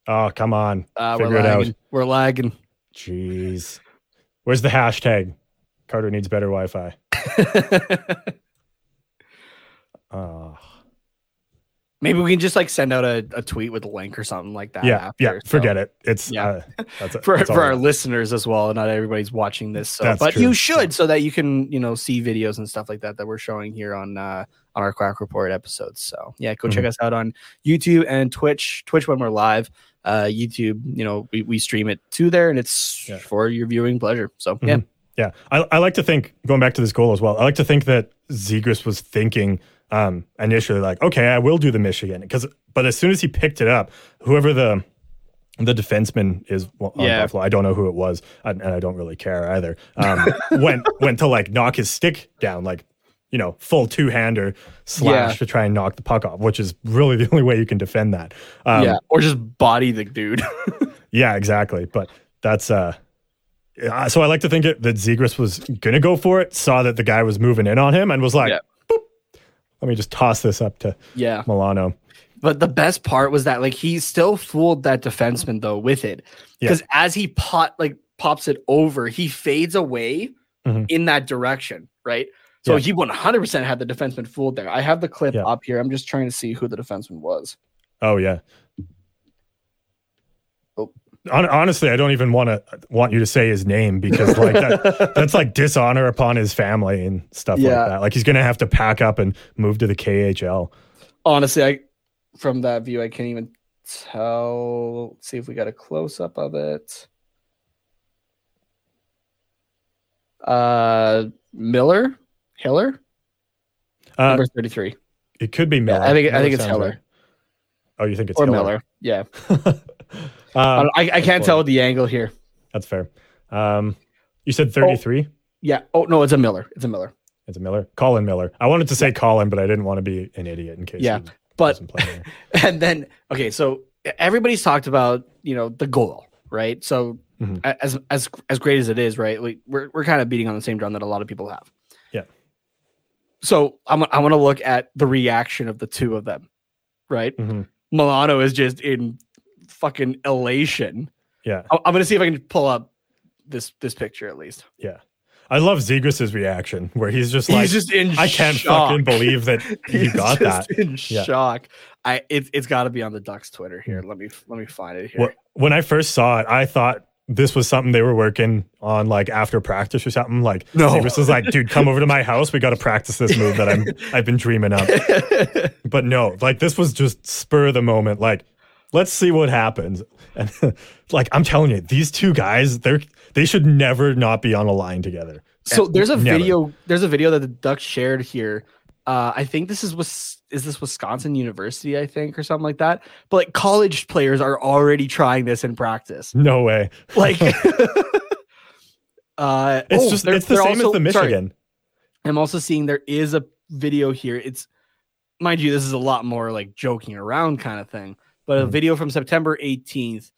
Oh, come on. Uh, we're Figure it out. lagging. We're lagging. Jeez. Where's the hashtag? Carter needs better Wi Fi. Oh. Maybe we can just like send out a, a tweet with a link or something like that. Yeah, after, yeah, so- forget it. It's, Yeah. uh, that's, for that's for our listeners as well. Not everybody's watching this, so That's but true. you should so that you can you know see videos and stuff like that that we're showing here on uh, on our Quack Report episodes. So yeah, go check Mm-hmm. us out on YouTube and Twitch. Twitch when we're live. Uh, YouTube, you know, we, we stream it to there, and it's Yeah. for your viewing pleasure. So yeah, Mhm. Yeah, I, I like to think going back to this goal as well. I like to think that Zegras was thinking um, initially like, okay, I will do the Michigan because, but as soon as he picked it up, whoever the the defenseman is on Yeah. Buffalo. I don't know who it was, and I don't really care either. Um, went went to like knock his stick down, like you know, full two hander slash Yeah. to try and knock the puck off, which is really the only way you can defend that. Um, yeah, or just body the dude. yeah, exactly. But that's uh. So I like to think it, that Zegras was gonna go for it, saw that the guy was moving in on him, and was like, Yeah. "Boop, "Let me just toss this up to yeah, Milano." but the best part was that like he still fooled that defenseman though with it because as he pot like pops it over, he fades away Mhm. in that direction, right? So Yeah. he 100% had the defenseman fooled there. I have the clip Yeah. up here. I'm just trying to see who the defenseman was. Oh yeah. Hon- Honestly, I don't even want to want you to say his name because like that, that's like dishonor upon his family and stuff Yeah. like that. Like he's gonna have to pack up and move to the KHL. Honestly, I from that view, I can't even tell. Let's see if we got a close up of it. Uh, Miller, Hiller, Uh, number 33. it could be Miller. I think I think it's Hiller right. Oh, you think it's or Hiller? Miller. Yeah, um, I, I can't tell the angle here. that's fair. Um, you said thirty-three. Yeah. Oh no, it's a Miller. It's a Miller. It's a Miller. Colin Miller. I wanted to say Colin, but I didn't want to be an idiot in case. Yeah, he but wasn't playing. and then okay, so everybody's talked about you know the goal, right? So Mhm. as as as great as it is, right? We, we're we're kind of beating on the same drum that a lot of people have. Yeah. So I'm I want to look at the reaction of the two of them, right? Mhm. Milano is just in fucking elation. Yeah, I- I'm gonna see if I can pull up this this picture at least. yeah. I love Zegras' reaction where he's just like, He's just in. I can't shock. fucking believe that you He's got that. in Yeah. shock. I it, it's got to be on the Ducks Twitter here. Mm. Let me let me find it here. Wh- When I first saw it, I thought this was something they were working on like after practice or something. Like No. Zegras was like, dude, come over to my house. We got to practice this move that I'm I've been dreaming of. But no, like this was just spur of the moment. Like, let's see what happens. And like I'm telling you, these two guys, they're they should never not be on a line together. so there's a Never. video. There's a video that the Ducks shared here. Uh, I think this is was is this Wisconsin University, I think, or something like that. But like college players are already trying this in practice. No way. Like, uh, It's oh, just it's the same also- as the sorry, Michigan. I'm also seeing there is a video here. It's mind you, this is a lot more like joking around kind of thing, but a Mhm. video from September 18th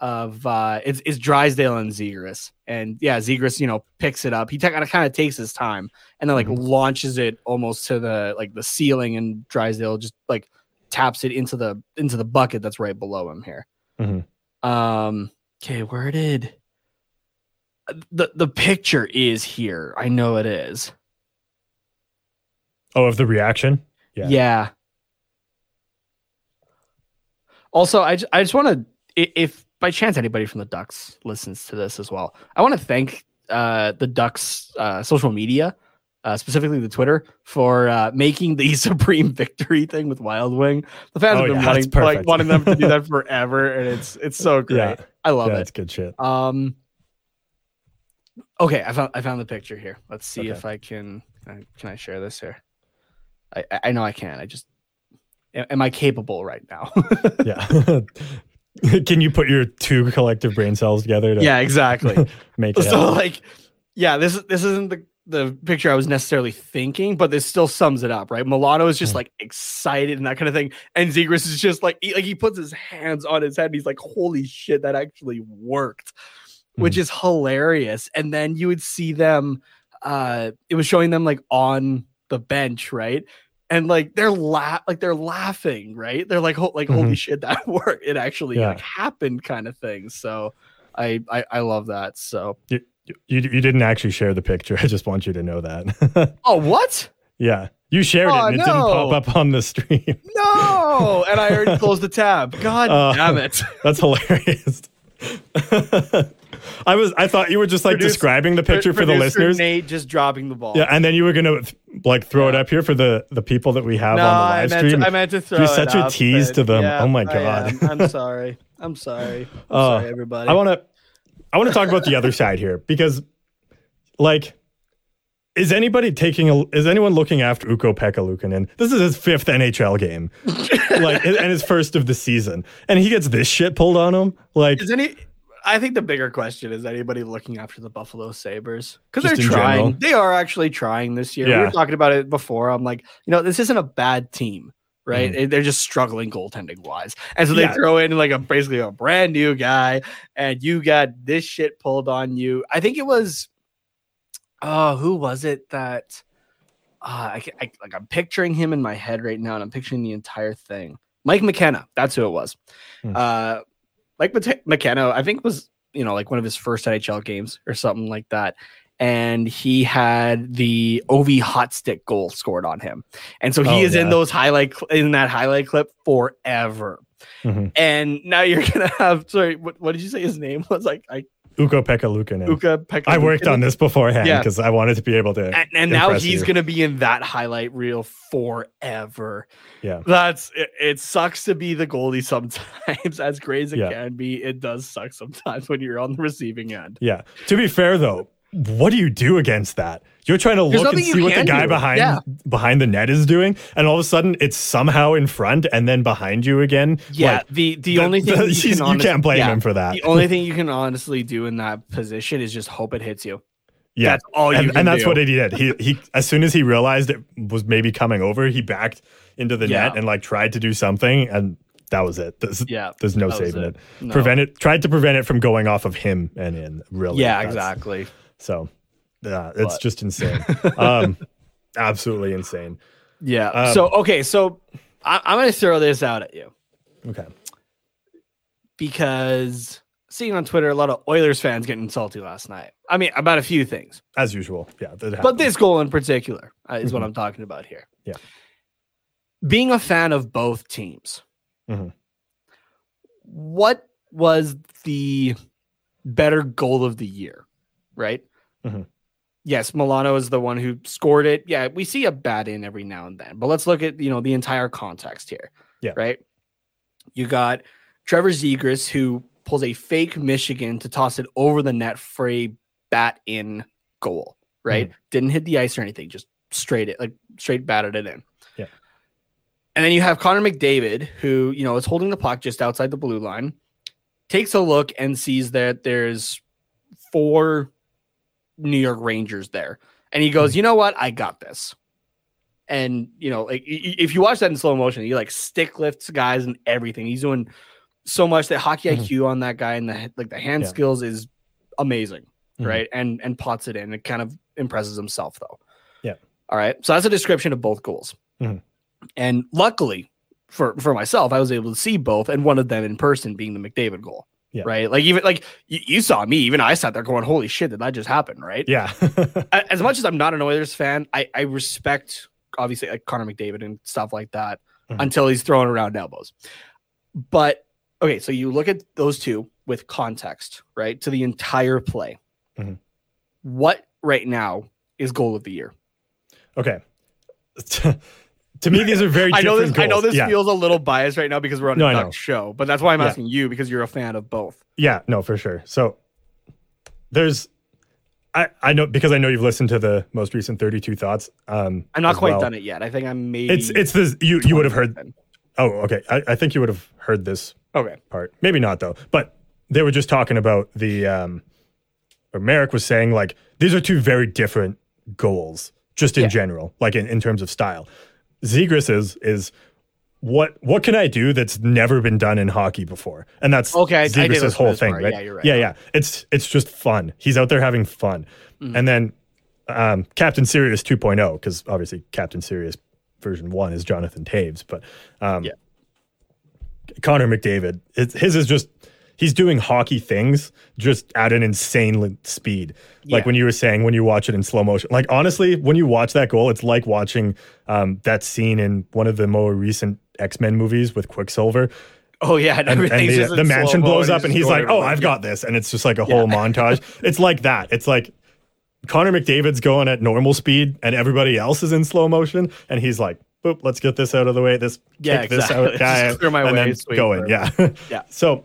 of uh it's, it's Drysdale and Zegras. And yeah, Zegras, you know, picks it up. He kind of kind of takes his time and then like Mhm. launches it almost to the like the ceiling and Drysdale just like taps it into the into the bucket that's right below him here. Mhm. Um okay, where did the the picture is here. I know it is. Oh, of the reaction. Yeah. Yeah. Also, I, I just want to, if by chance anybody from the Ducks listens to this as well, I want to thank uh, the Ducks uh, social media, uh, specifically the Twitter, for uh, making the Supreme Victory thing with Wild Wing. The fans Oh, have been yeah, wanting, like, wanting them to do that forever, and it's it's so great. Yeah. I love yeah, it. it's good shit. Um. Okay, I found I found the picture here. Let's see Okay. if I can. Can I, can I share this here? I I- know I can. I just am I capable right now? Yeah. Can you put your two collective brain cells together to yeah, exactly. make it so happen? like, yeah, this this isn't the the picture I was necessarily thinking, but this still sums it up, right? Milano is just Mm. like excited and that kind of thing, and Zegras is just like he, like he puts his hands on his head and he's like, "Holy shit, that actually worked," which Mhm. is hilarious. And then you would see them, uh, it was showing them like on the bench, right? And like they're la- like they're laughing, right? They're like, ho- like holy shit, that worked! It actually Yeah. like happened, kind of thing. So. I, I I love that. So You, you you didn't actually share the picture. I just want you to know that. Oh, what? yeah, you shared Oh, it and it didn't pop up on the stream. No! And I already closed the tab. God Uh, damn it. That's hilarious. I was I thought you were just like Produce- describing the picture for the listeners. Nate just dropping the ball. Yeah, and then you were gonna like throw it up here for the the people that we have no, on the I live meant, stream. to, I meant to throw You're such a up, tease to them. yeah, Oh my God. I'm sorry. I'm sorry. I'm Oh, sorry, everybody. I want to I want to talk about the other side here because like is anybody taking a is anyone looking after Ukko-Pekka Luukkonen? This is his fifth NHL game, like and his first of the season, and he gets this shit pulled on him. Like, is any? I think the bigger question is anybody looking after the Buffalo Sabres because they're trying. general. They are actually trying this year. We were talking about it before. I'm like, you know, this isn't a bad team, right? Mm-hmm. They're just struggling goaltending wise, and so they Yeah. throw in like a basically a brand new guy, and you got this shit pulled on you. I think it was, oh, who was it that? Uh, I, I like I'm picturing him in my head right now, and I'm picturing the entire thing. Mike McKenna, that's who it was. Hmm. Uh, Mike McKenna, I think was you know like one of his first NHL games or something like that, and he had the OV hot stick goal scored on him, and so he Oh, is in those highlight in that highlight clip forever. Mhm. And now you're gonna have sorry, what, what did you say his name was? Like I Ukko-Pekka Luukkonen. Uka Pekka. I worked on this beforehand Yeah. because I wanted to be able to. and, and now he's going to be in that highlight reel forever. Yeah. That's it, it. Sucks to be the goalie sometimes. As great as it Yeah. can be, it does suck sometimes when you're on the receiving end. Yeah. To be fair though, what do you do against that? You're trying to There's look and see what the guy do. behind Yeah. behind the net is doing, and all of a sudden it's somehow in front and then behind you again. Yeah, Like, the the the- only thing the- you, he's- can you honest- can't blame yeah, him for that. The only thing you can honestly do in that position is just hope it hits you. yeah. That's all you and, can and that's do. what he did. He he as soon as he realized it was maybe coming over, he backed into the Yeah. net and like tried to do something, and that was it. There's, Yeah, there's no saving it. it. No. Prevent it. Tried to prevent it from going off of him and in. Really. Yeah, That's- exactly. So, yeah, it's But- just insane. um, absolutely insane. Yeah. Um, so okay, so I, I'm going to throw this out at you. Okay. because seeing on Twitter a lot of Oilers fans getting salty last night. I mean, about a few things, As usual. Yeah. but this goal in particular uh, is what Mhm. I'm talking about here. Yeah. Being a fan of both teams, Mhm. what was the better goal of the year? Right. Mhm. Yes, Milano is the one who scored it. Yeah, we see a bat in every now and then, but let's look at you know the entire context here. Yeah. Right. You got Trevor Zegras who pulls a fake Michigan to toss it over the net for a bat in goal. Right. Mm-hmm. Didn't hit the ice or anything. Just straight it like straight batted it in. Yeah. And then you have Connor McDavid who you know is holding the puck just outside the blue line, takes a look and sees that there's four New York Rangers there. And he Hmm. goes, you know what? I got this. And, you know, like if you watch that in slow motion, he like stick lifts guys and everything. He's doing so much that hockey Mhm. IQ on that guy and the like the hand Yeah. skills is amazing. Mhm. Right. And and pots it in. It kind of impresses himself though. Yeah. All right. So that's a description of both goals. Mhm. And luckily for for myself, I was able to see both and one of them in person being the McDavid goal. Yeah. Right. Like even like you, you saw me, even I sat there going, Holy shit, did that just happen? Right. Yeah. As much as I'm not an Oilers fan, I, I respect obviously like Connor McDavid and stuff like that Mhm. until he's throwing around elbows. But okay, so you look at those two with context, right? To the entire play. Mhm. What right now is goal of the year? okay. to me, these are very I know this. I know this yeah. feels a little biased right now because we're on No, a duck show, but that's why I'm Yeah. asking you because you're a fan of both. Yeah, no, for sure. So there's, I, I know because I know you've listened to the most recent 32 thoughts. Um, I'm not quite well. done it yet. I think I'm maybe. It's it's this you you would have heard. 20%. Oh, okay. I, I think you would have heard this Okay. part. Maybe not though. But they were just talking about the um or Marek was saying like these are two very different goals just in Yeah. general, like in, in terms of style. Zegras is is what what can I do that's never been done in hockey before? And that's Okay, I- I did Zegras' listen to whole thing, right? Yeah, you're right. Yeah, yeah. It's it's just fun. He's out there having fun. Mhm. And then um, Captain Serious 2.0, because obviously Captain Serious version one is Jonathan Toews, but um, Yeah. Connor McDavid, his is just he's doing hockey things just at an insane speed. Like when you were saying when you watch it in slow motion. Like honestly, when you watch that goal, it's like watching um, that scene in one of the more recent X Men movies with Quicksilver, Oh yeah, and, and, and the, the mansion blows up, and he's like, "Oh. I've Yeah. got this," and it's just like a whole montage. It's like that. It's like Connor McDavid's going at normal speed, and everybody else is in slow motion, and he's like, "Boop, let's get this out of the way. This Yeah, kick this exactly. out, guy, Just clear my and way, then going." Yeah, Yeah. So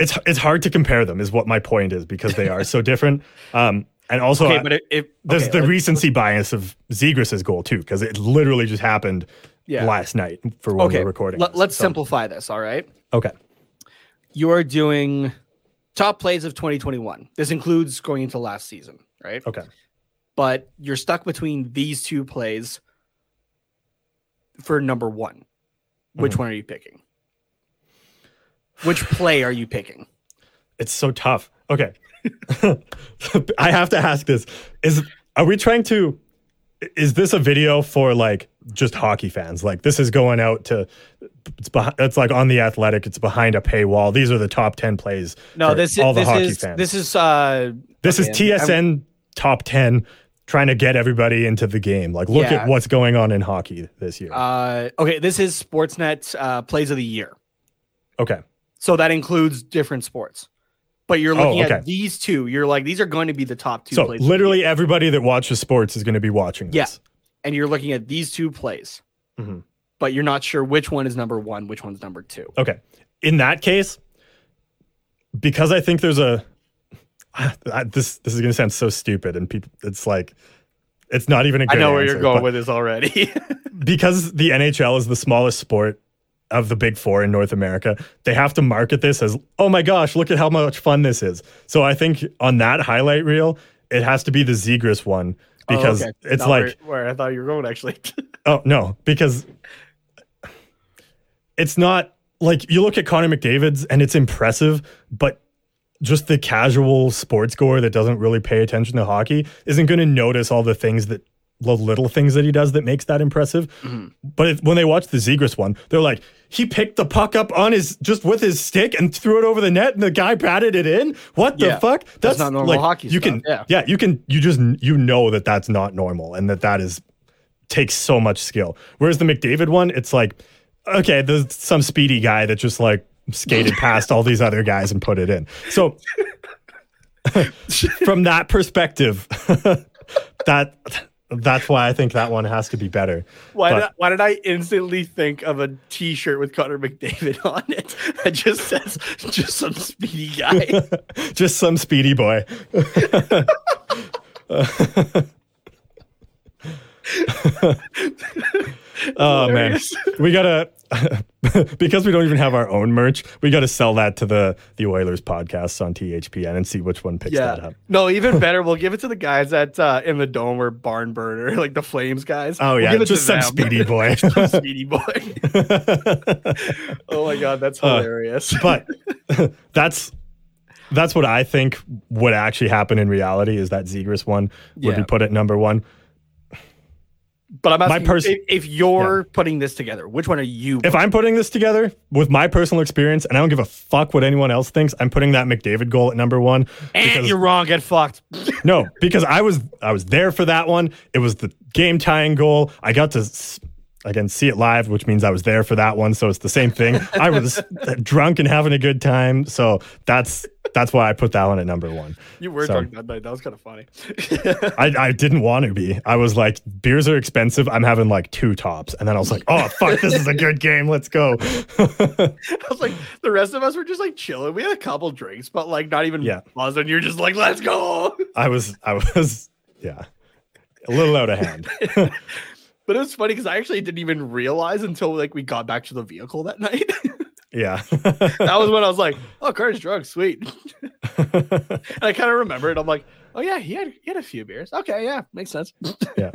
it's it's hard to compare them, is what my point is, because they are so different. Um, And also, Okay, but there's okay, the recency bias of Zegras' goal too, because it literally just happened Yeah. last night for when okay. we're recording. This. let's So- simplify this. All right. Okay. You are doing top plays of 2021. This includes going into last season, right? Okay. But you're stuck between these two plays for number one. Which Mhm. one are you picking? Which play are you picking? It's so tough. Okay. I have to ask this. Is are we trying to is this a video for like just hockey fans? Like this is going out to it's behind, it's like on the athletic, it's behind a paywall. These are the top 10 plays. No, for this is all the this hockey is fans. this is uh This okay, is TSN top 10 trying to get everybody into the game. Like look Yeah. at what's going on in hockey this year. uh okay, this is Sportsnet uh plays of the year. okay. So that includes different sports. But you're Oh, looking okay. at these two. You're like, these are going to be the top two So plays. literally everybody that watches sports is going to be watching Yeah. this. And you're looking at these two plays. Mhm. But you're not sure which one is number one, which one's number two. Okay. In that case, because I think there's a I- this this is going to sound so stupid and people it's like it's not even a good I know where answer, you're going with this already. because the NHL is the smallest sport of the big 4 in North America, they have to market this as oh my gosh, look at how much fun this is. So I think on that highlight reel, it has to be the Zegras one because Oh, okay. it's Not like where, where I thought you were going actually. Oh no, because it's not like you look at Connor McDavid's and it's impressive, but just the casual sports goer that doesn't really pay attention to hockey isn't going to notice all the things that the little things that he does that makes that impressive. Mm-hmm. But it, when they watch the Zegras one, they're like, he picked the puck up on his just with his stick and threw it over the net, and the guy batted it in. What the Yeah, fuck? that's not normal hockey You stuff, can, yeah. you can, you just you know that that's not normal, and that that is takes so much skill. Whereas the McDavid one, it's like, okay, there's some speedy guy that just like skated past all these other guys and put it in. So from that perspective, that that's why I think that one has to be better. Why But- did, why did I instantly think of a T-shirt with Connor McDavid on it that just says just some speedy guy? just some speedy boy. oh man, we gotta because we don't even have our own merch. We gotta sell that to the the Oilers podcasts on THPN and see which one picks that up. No, even better. We'll give it to the guys at uh, in the dome or barn burner, like the Flames guys. Oh We'll yeah, give it to just some them. speedy boy. Speedy boy. oh my god, that's Uh, hilarious. but that's that's what I think would actually happen in reality is that Zegras one would be put at number one. But I'm my asking pers- if, if you're putting this together, which one are you? If I'm putting this together with my personal experience, and I don't give a fuck what anyone else thinks, I'm putting that McDavid goal at number one. and because- you're wrong. Get fucked. no, because I was I was there for that one. It was the game tying goal. I got to s- again see it live, which means I was there for that one. So it's the same thing. I was drunk and having a good time. So that's that's why I put that one at number one. You were So- drunk that night. That was kind of funny. I, I didn't want to be. I was like, beers are expensive. I'm having like two tops. And then I was like, oh, fuck, this is a good game. Let's go. I was like, the rest of us were just like chilling. We had a couple drinks, but like not even Yeah. buzzed. And you're just like, let's go. I was, I was, yeah, a little out of hand. But it was funny because I actually didn't even realize until like we got back to the vehicle that night. Yeah. that was when I was like, oh, Carter's drunk, sweet. and I kind of remembered. I'm like, oh yeah, he had he had a few beers. Okay, yeah, makes sense. yeah.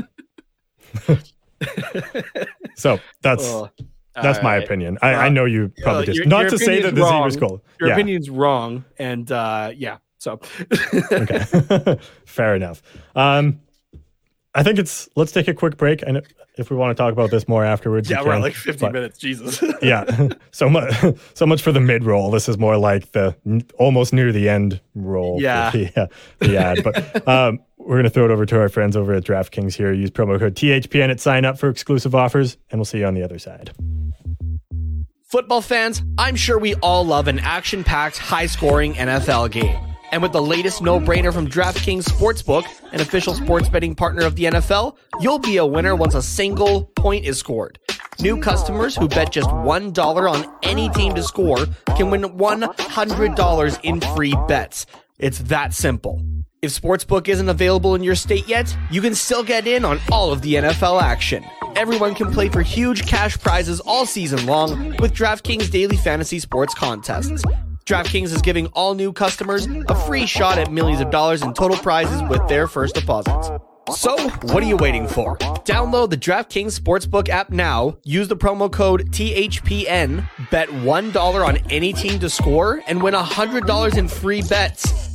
so that's, Oh, that's my opinion. I, Uh, I know you probably uh, just, your- not your to say that the wrong. Zegras goal. Your yeah. opinion's wrong, and uh, yeah, so Okay. Fair enough. Um, I think it's, let's take a quick break. And if we want to talk about this more afterwards, yeah, we're at like 50 but- minutes. Jesus. yeah so much so much for the mid roll this is more like the almost near the end roll for Yeah. the, uh, the ad but um, we're going to throw it over to our friends over at draftkings here use promo code thpn at sign up for exclusive offers and we'll see you on the other side Football fans, I'm sure we all love an action packed, high scoring NFL game. And with the latest no brainer from DraftKings Sportsbook, an official sports betting partner of the NFL, you'll be a winner once a single point is scored. New customers who bet just $1 on any team to score can win $100 in free bets. It's that simple. If Sportsbook isn't available in your state yet, you can still get in on all of the NFL action. Everyone can play for huge cash prizes all season long with DraftKings daily fantasy sports contests. DraftKings is giving all new customers a free shot at millions of dollars in total prizes with their first deposits. So, what are you waiting for? Download the DraftKings Sportsbook app now, use the promo code THPN, bet $1 on any team to score, and win $100 in free bets.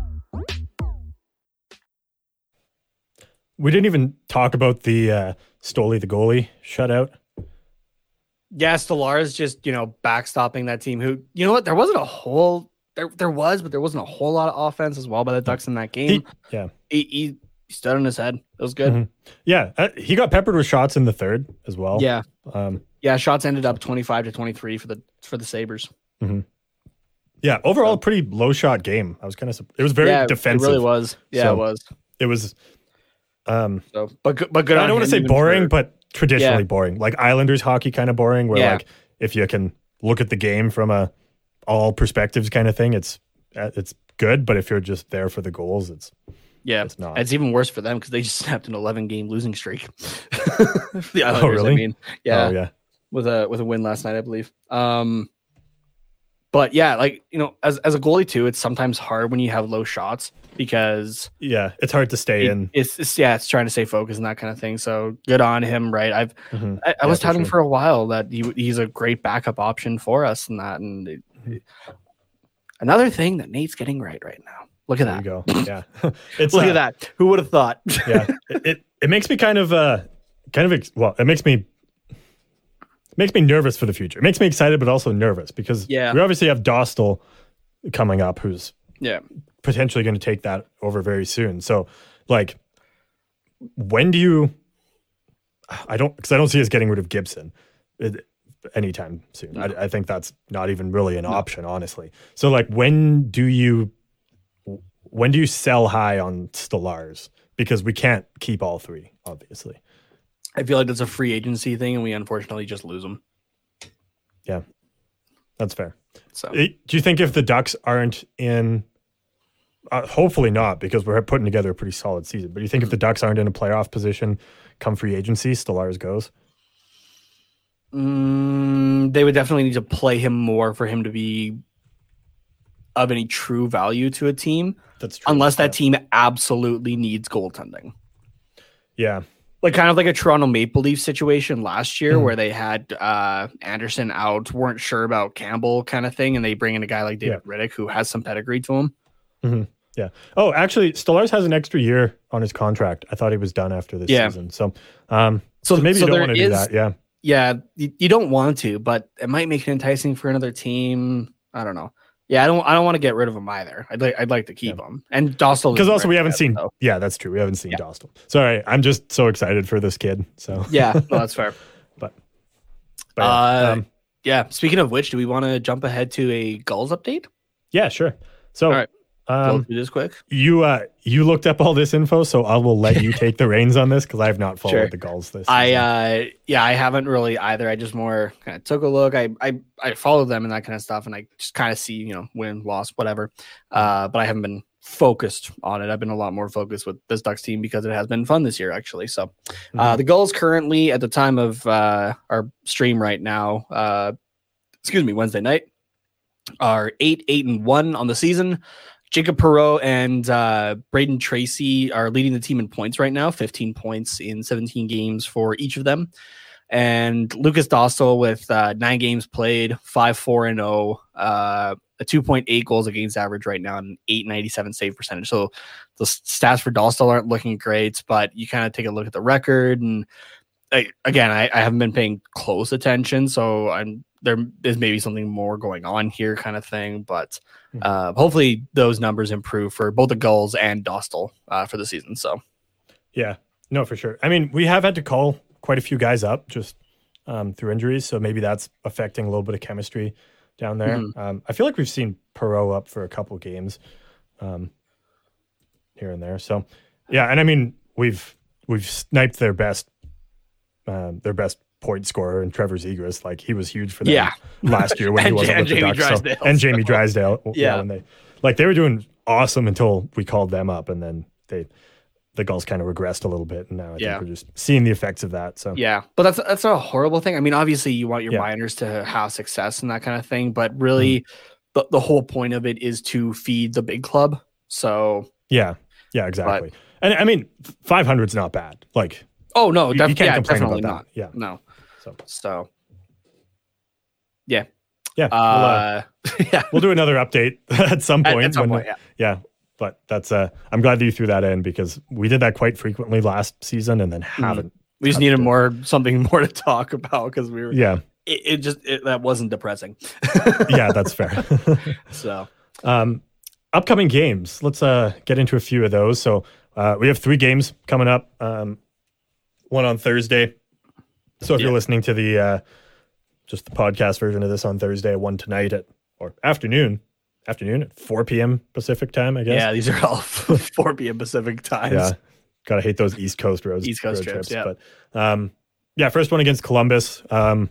We didn't even talk about the uh, Stoli the goalie shutout. Yeah, Stolarz just, you know, backstopping that team who, you know what, there wasn't a whole there there was, but there wasn't a whole lot of offense as well by the Ducks in that game. He, yeah. He, he, stood on his head. It was good. Mhm. Yeah. Uh, he got peppered with shots in the third as well. Yeah. Um, Yeah, shots ended up 25 to 23 for the for the Sabres. yeah. Overall, pretty low shot game. I was kind of, it was very yeah, defensive. It really was. Yeah, So- it was. It was, um, So, but good, but good. I don't want to say boring, for- but traditionally Yeah. boring. Like Islanders hockey kind of boring, where Yeah. like if you can look at the game from a all perspectives kind of thing, it's uh, it's good. But if you're just there for the goals, it's yeah, it's not. it's even worse for them because they just snapped an 11 game losing streak. the Islanders, I Oh, really? mean, yeah, Oh, yeah. with a with a win last night, I believe. Um, but yeah, like you know, as as a goalie too, it's sometimes hard when you have low shots because Yeah. It's hard to stay it- in. it's, it's yeah, it's trying to stay focused and that kind of thing. So good on him, right? I've Mhm. I, I Yeah, was for sure. for a while that he, he's a great backup option for us and that. And it- Mm-hmm. another thing that Nate's getting right right now. Look at that. go. Yeah. it's Look uh, at that. Who would have thought? yeah. It, it it makes me kind of uh kind of ex- well, it makes me it makes me nervous for the future. It makes me excited, but also nervous because Yeah. we obviously have Dostal coming up, who's yeah. potentially going to take that over very soon. So, like, when do you? I don't because I don't see us getting rid of Gibson it, anytime soon. I, I think that's not even really an option, honestly. So, like, when do you? When do you sell high on Stolarz? Because we can't keep all three, obviously. I feel like that's a free agency thing, and we unfortunately just lose them. Yeah, that's fair. So Do you think if the Ducks aren't in, uh, hopefully not, because we're putting together a pretty solid season. But do you think if the Ducks aren't in a playoff position come free agency, Stolarz goes? mm, they would definitely need to play him more for him to be of any true value to a team, That's true. unless that team absolutely needs goaltending. yeah, like kind of like a Toronto Maple Leaf situation last year Mhm. where they had uh Anderson out, weren't sure about Campbell kind of thing, and they bring in a guy like David Rittich who has some pedigree to him. yeah. Oh, actually, Stolarz has an extra year on his contract. I thought he was done after this Yeah. season. So, um, So, so maybe so you don't want to do that. Yeah, Yeah, you, you don't want to, but it might make it enticing for another team. I don't know. Yeah, I don't. I don't want to get rid of him either. I'd like. I'd like to keep him. And Dostal because also we haven't seen. so- Yeah, that's true. We haven't seen Yeah. Dostal. Sorry, I'm just so excited for this kid. So, Yeah, no, that's fair. but yeah, Uh, um, Yeah. Speaking of which, do we want to jump ahead to a Gulls update? yeah, sure. So, All right. Um, Go through this quick. You uh you looked up all this info, so I will let you take the reins on this because I have not followed Sure. the Gulls this. I uh yeah, I haven't really either. I just more kind of took a look. I I I follow them and that kind of stuff, and I just kind of see you know win, loss, whatever. Uh, but I haven't been focused on it. I've been a lot more focused with this Ducks team because it has been fun this year actually. So uh, Mhm. the Gulls currently at the time of uh, our stream right now, uh, excuse me, Wednesday night are eight, eight, and one on the season. Jacob Perreault and uh, Brayden Tracey are leading the team in points right now, 15 points in 17 games for each of them. And Lukas Dostal with uh, nine games played, 5 4 and 0, uh, a 2.8 goals against average right now, and 897 save percentage. So the stats for Dostal aren't looking great, but you kind of take a look at the record. And I, again, I, I haven't been paying close attention. So I'm there is maybe something more going on here, kind of thing. But Mhm. uh, hopefully those numbers improve for both the Gulls and Dostal uh, for the season. So yeah, no, for sure. I mean, we have had to call quite a few guys up just um, through injuries, so maybe that's affecting a little bit of chemistry down there. Mhm. Um, I feel like we've seen Perreault up for a couple games um, here and there. So yeah, and I mean we've we've sniped their best um, their best point scorer and Trevor Zegras. Like he was huge for them Yeah. last year when he wasn't and with the Ducks. so- and Jamie Drysdale. Yeah. Yeah. when they like they were doing awesome until we called them up, and then they the Gulls kind of regressed a little bit, and now I Yeah. think we're just seeing the effects of that. So Yeah, but that's that's a horrible thing. I mean, obviously, you want your minors to have success and that kind of thing, but really, mm-hmm. the, the whole point of it is to feed the big club. So, yeah, yeah, exactly. and I mean, 500 is not bad. Like oh no, def- you can't yeah, complain definitely about not. Yeah, No, So. so yeah, yeah. we'll, uh, uh, yeah, we'll do another update at some point. at some when- point, yeah. yeah, but that's uh, I'm glad that you threw that in because we did that quite frequently last season, and then Mm-hmm. haven't. We just needed it. more something more to talk about because we were. Yeah, It, it just it, that wasn't depressing. yeah, that's fair. So Um, upcoming games. Let's uh, get into a few of those. So uh, we have three games coming up. Um, one on Thursday. So if Yeah. you're listening to the uh, just the podcast version of this on Thursday, one tonight at or afternoon, afternoon at 4 p.m. Pacific time, I guess. yeah, these are all 4 p.m. Pacific times. Yeah. Gotta hate those East Coast roads. East Coast road trips, yeah. But um, yeah, first one against Columbus. Um,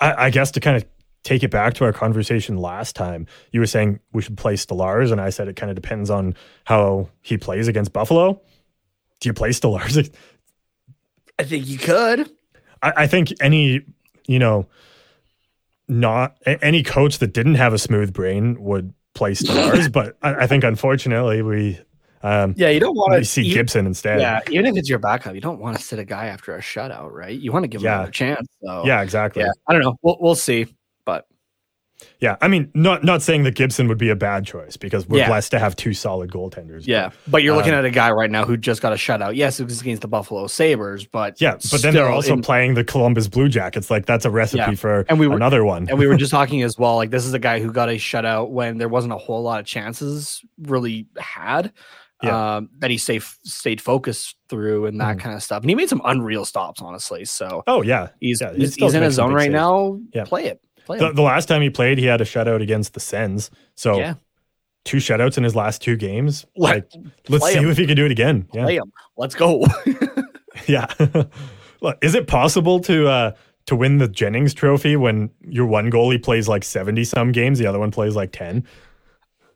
I, I guess to kind of take it back to our conversation last time, you were saying we should play Stolarz, and I said it kind of depends on how he plays against Buffalo. Do you play Stolarz? I think you could. I, I think any, you know, not any coach that didn't have a smooth brain would play stars, but I, I think unfortunately we um, Yeah, you don't want to see Gibson instead. Yeah, even if it's your backup, you don't want to sit a guy after a shutout, right? You want to give him a chance. So yeah, exactly. yeah. I don't know. We'll we'll see. But Yeah, I mean, not not saying that Gibson would be a bad choice because we're Yeah. blessed to have two solid goaltenders. yeah, but you're looking Um, at a guy right now who just got a shutout. Yes, it was against the Buffalo Sabres, but yeah, but then they're also in- playing the Columbus Blue Jackets. Like that's a recipe Yeah. for And we were- another one. and we were just talking as well. Like this is a guy who got a shutout when there wasn't a whole lot of chances really had. Yeah. Um, that he stayed stayed focused through and that Mhm. kind of stuff. And he made some unreal stops, honestly. So oh yeah, he's Yeah, he he's, he's in his zone right saves. now. Yeah. Play it. Play the, the last time he played, he had a shutout against the Sens. So yeah. two shutouts in his last two games. Let- Like let's see him. if he can do it again. Yeah, him. Let's go. yeah. Look, is it possible to uh to win the Jennings Trophy when your one goalie plays like seventy some games, the other one plays like ten?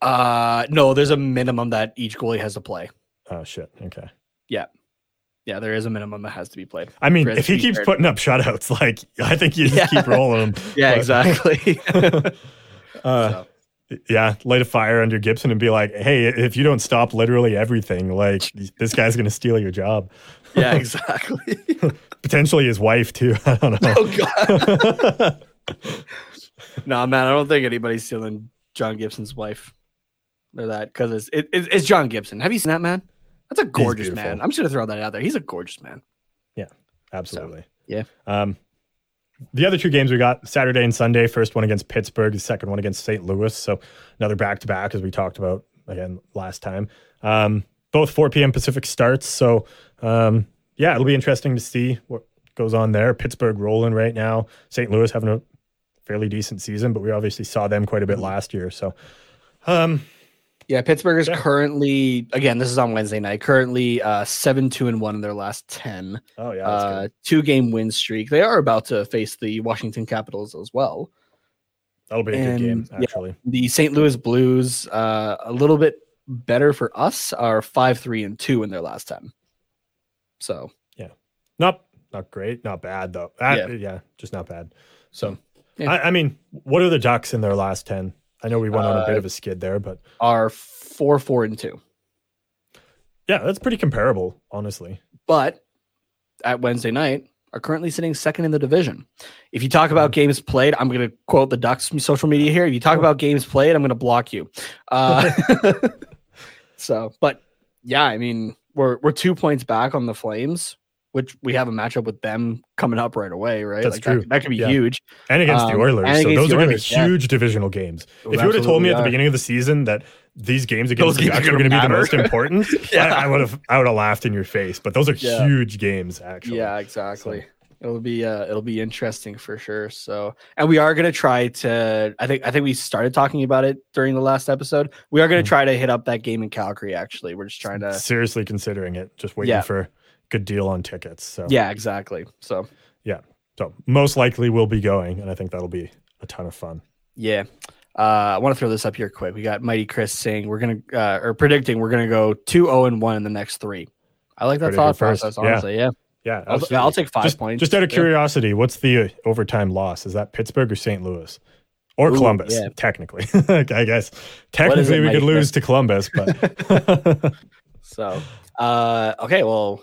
Uh no, there's a minimum that each goalie has to play. Oh shit. Okay. Yeah, there is a minimum that has to be played. I mean, if he keeps putting up shutouts, like I think you just Yeah. keep rolling him. Yeah, But- exactly. Uh, So, yeah, light a fire under Gibson and be like, "Hey, if you don't stop literally everything, like this guy's going to steal your job, yeah, exactly. potentially his wife too." I don't know. oh god. no, man, I don't think anybody's stealing John Gibson's wife. Or that because it's it, it's John Gibson. Have you seen that man? That's a gorgeous man. I'm just gonna throw that out there. He's a gorgeous man. Yeah, absolutely. yeah. Um, the other two games we got Saturday and Sunday. First one against Pittsburgh, the second one against St. Louis. So another back to back, as we talked about again last time. Um, both 4 p.m. Pacific starts. So um, yeah, it'll be interesting to see what goes on there. Pittsburgh rolling right now. St. Louis having a fairly decent season, but we obviously saw them quite a bit last year. So um, Yeah, Pittsburgh is Yeah. currently again. This is on Wednesday night. Currently, uh, seven two and one in their last ten. oh yeah, uh, two game win streak. They are about to face the Washington Capitals as well. that'll be a good game and, yeah. actually. The St. Louis Blues, uh, a little bit better for us, are five three and two in their last ten. So yeah, Not not great, not bad though. Uh, Yeah. yeah. just not bad. So, Yeah. I, I mean, what are the Ducks in their last ten? I know we went on a bit Uh, of a skid there, but are four four and two. yeah, that's pretty comparable, honestly. But at Wednesday night, are currently sitting second in the division. If you talk about games played, I'm going to quote the Ducks from social media here. If you talk about games played, I'm going to block you. Uh, so, but yeah, I mean, we're we're two points back on the Flames, which we have a matchup with them coming up right away, right? That's like true. That, that could be Yeah. huge. And against the Um, Oilers, and so those the are going to Oilers, be yeah. huge divisional games. If you would have told me at the beginning of the season that these games against Those the Ducks were gonna be the most important, Yeah. I, I would have I would have laughed in your face. But those are Yeah. huge games, actually. Yeah, exactly. It'll be uh, it'll be interesting for sure. So, and we are gonna try to. I think I think we started talking about it during the last episode. We are gonna Mhm. try to hit up that game in Calgary. Actually, we're just trying to. seriously considering it. Just waiting Yeah. for good deal on tickets. So Yeah, exactly. So yeah, so most likely we'll be going, and I think that'll be a ton of fun. yeah, uh, I want to throw this up here quick. We got Mighty Chris saying we're gonna uh, or predicting we're gonna go two zero and one in the next three. I like that Pretty thought process. Yeah. Honestly, yeah. Yeah, I'll, absolutely. I'll take five just, points. Just out of Yeah. curiosity, what's the uh, overtime loss? Is that Pittsburgh or St. Louis? Or Ooh, Columbus, yeah. technically. I guess technically we Mike could lose to Columbus, but So, uh, okay, well,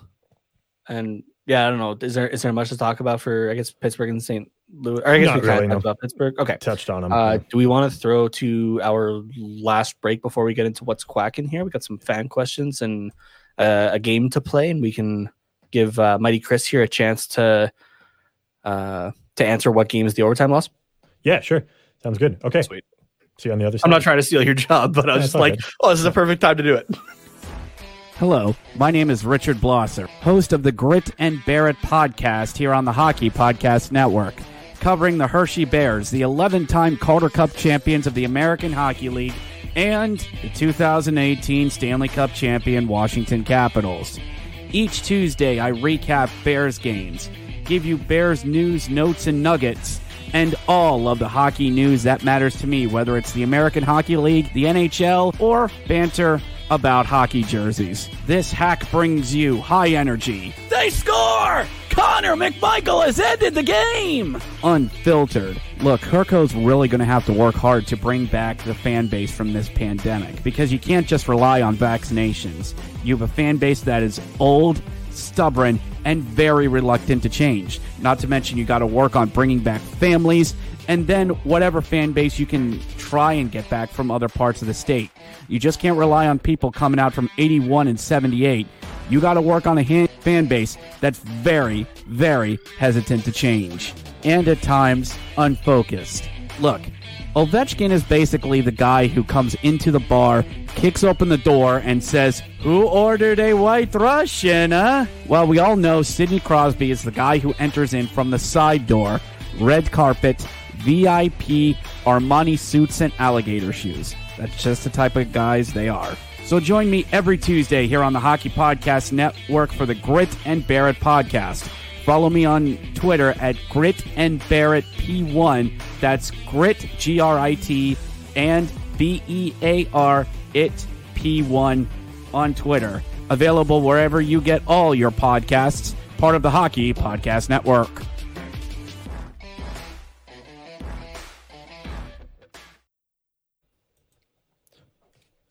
and yeah, I don't know. Is there is there much to talk about for I guess Pittsburgh and St. Louis? Or I guess Not we kind really, of no. talked about Pittsburgh. Okay. touched on them. Uh, do we want to throw to our last break before we get into what's quacking here? We got some fan questions and uh, a game to play, and we can give uh, Mighty Chris here a chance to uh, to answer what game is the overtime loss. yeah, sure. Sounds good. Okay. Sweet. See you on the other side. I'm not trying to steal your job, but I was it's just like, good. oh, this is a perfect time to do it. Hello, my name is Richard Blosser, host of the Grit and Bear It podcast here on the Hockey Podcast Network, covering the Hershey Bears, the 11 time Calder Cup champions of the American Hockey League, and the 2018 Stanley Cup champion Washington Capitals. Each Tuesday, I recap Bears games, give you Bears news, notes, and nuggets, and all of the hockey news that matters to me, whether it's the American Hockey League, the NHL, or banter about hockey jerseys. This hack brings you high energy. They score! Connor McMichael has ended the game! Unfiltered. Look, Herco's really going to have to work hard to bring back the fan base from this pandemic because you can't just rely on vaccinations. You have a fan base that is old, stubborn, and very reluctant to change. Not to mention, you got to work on bringing back families and then whatever fan base you can try and get back from other parts of the state. You just can't rely on people coming out from 81 and 78. You got to work on a han- fan base that's very, very hesitant to change and at times unfocused. Look, Ovechkin is basically the guy who comes into the bar, kicks open the door, and says, Who ordered a white Russian, huh? Well, we all know Sidney Crosby is the guy who enters in from the side door, red carpet, VIP, Armani suits, and alligator shoes. That's just the type of guys they are. So join me every Tuesday here on the Hockey Podcast Network for the Grit and Bear It podcast. Follow me on Twitter at Grit and Bear It P1. That's Grit G R I T and B E A R It P1 on Twitter. Available wherever you get all your podcasts. Part of the Hockey Podcast Network.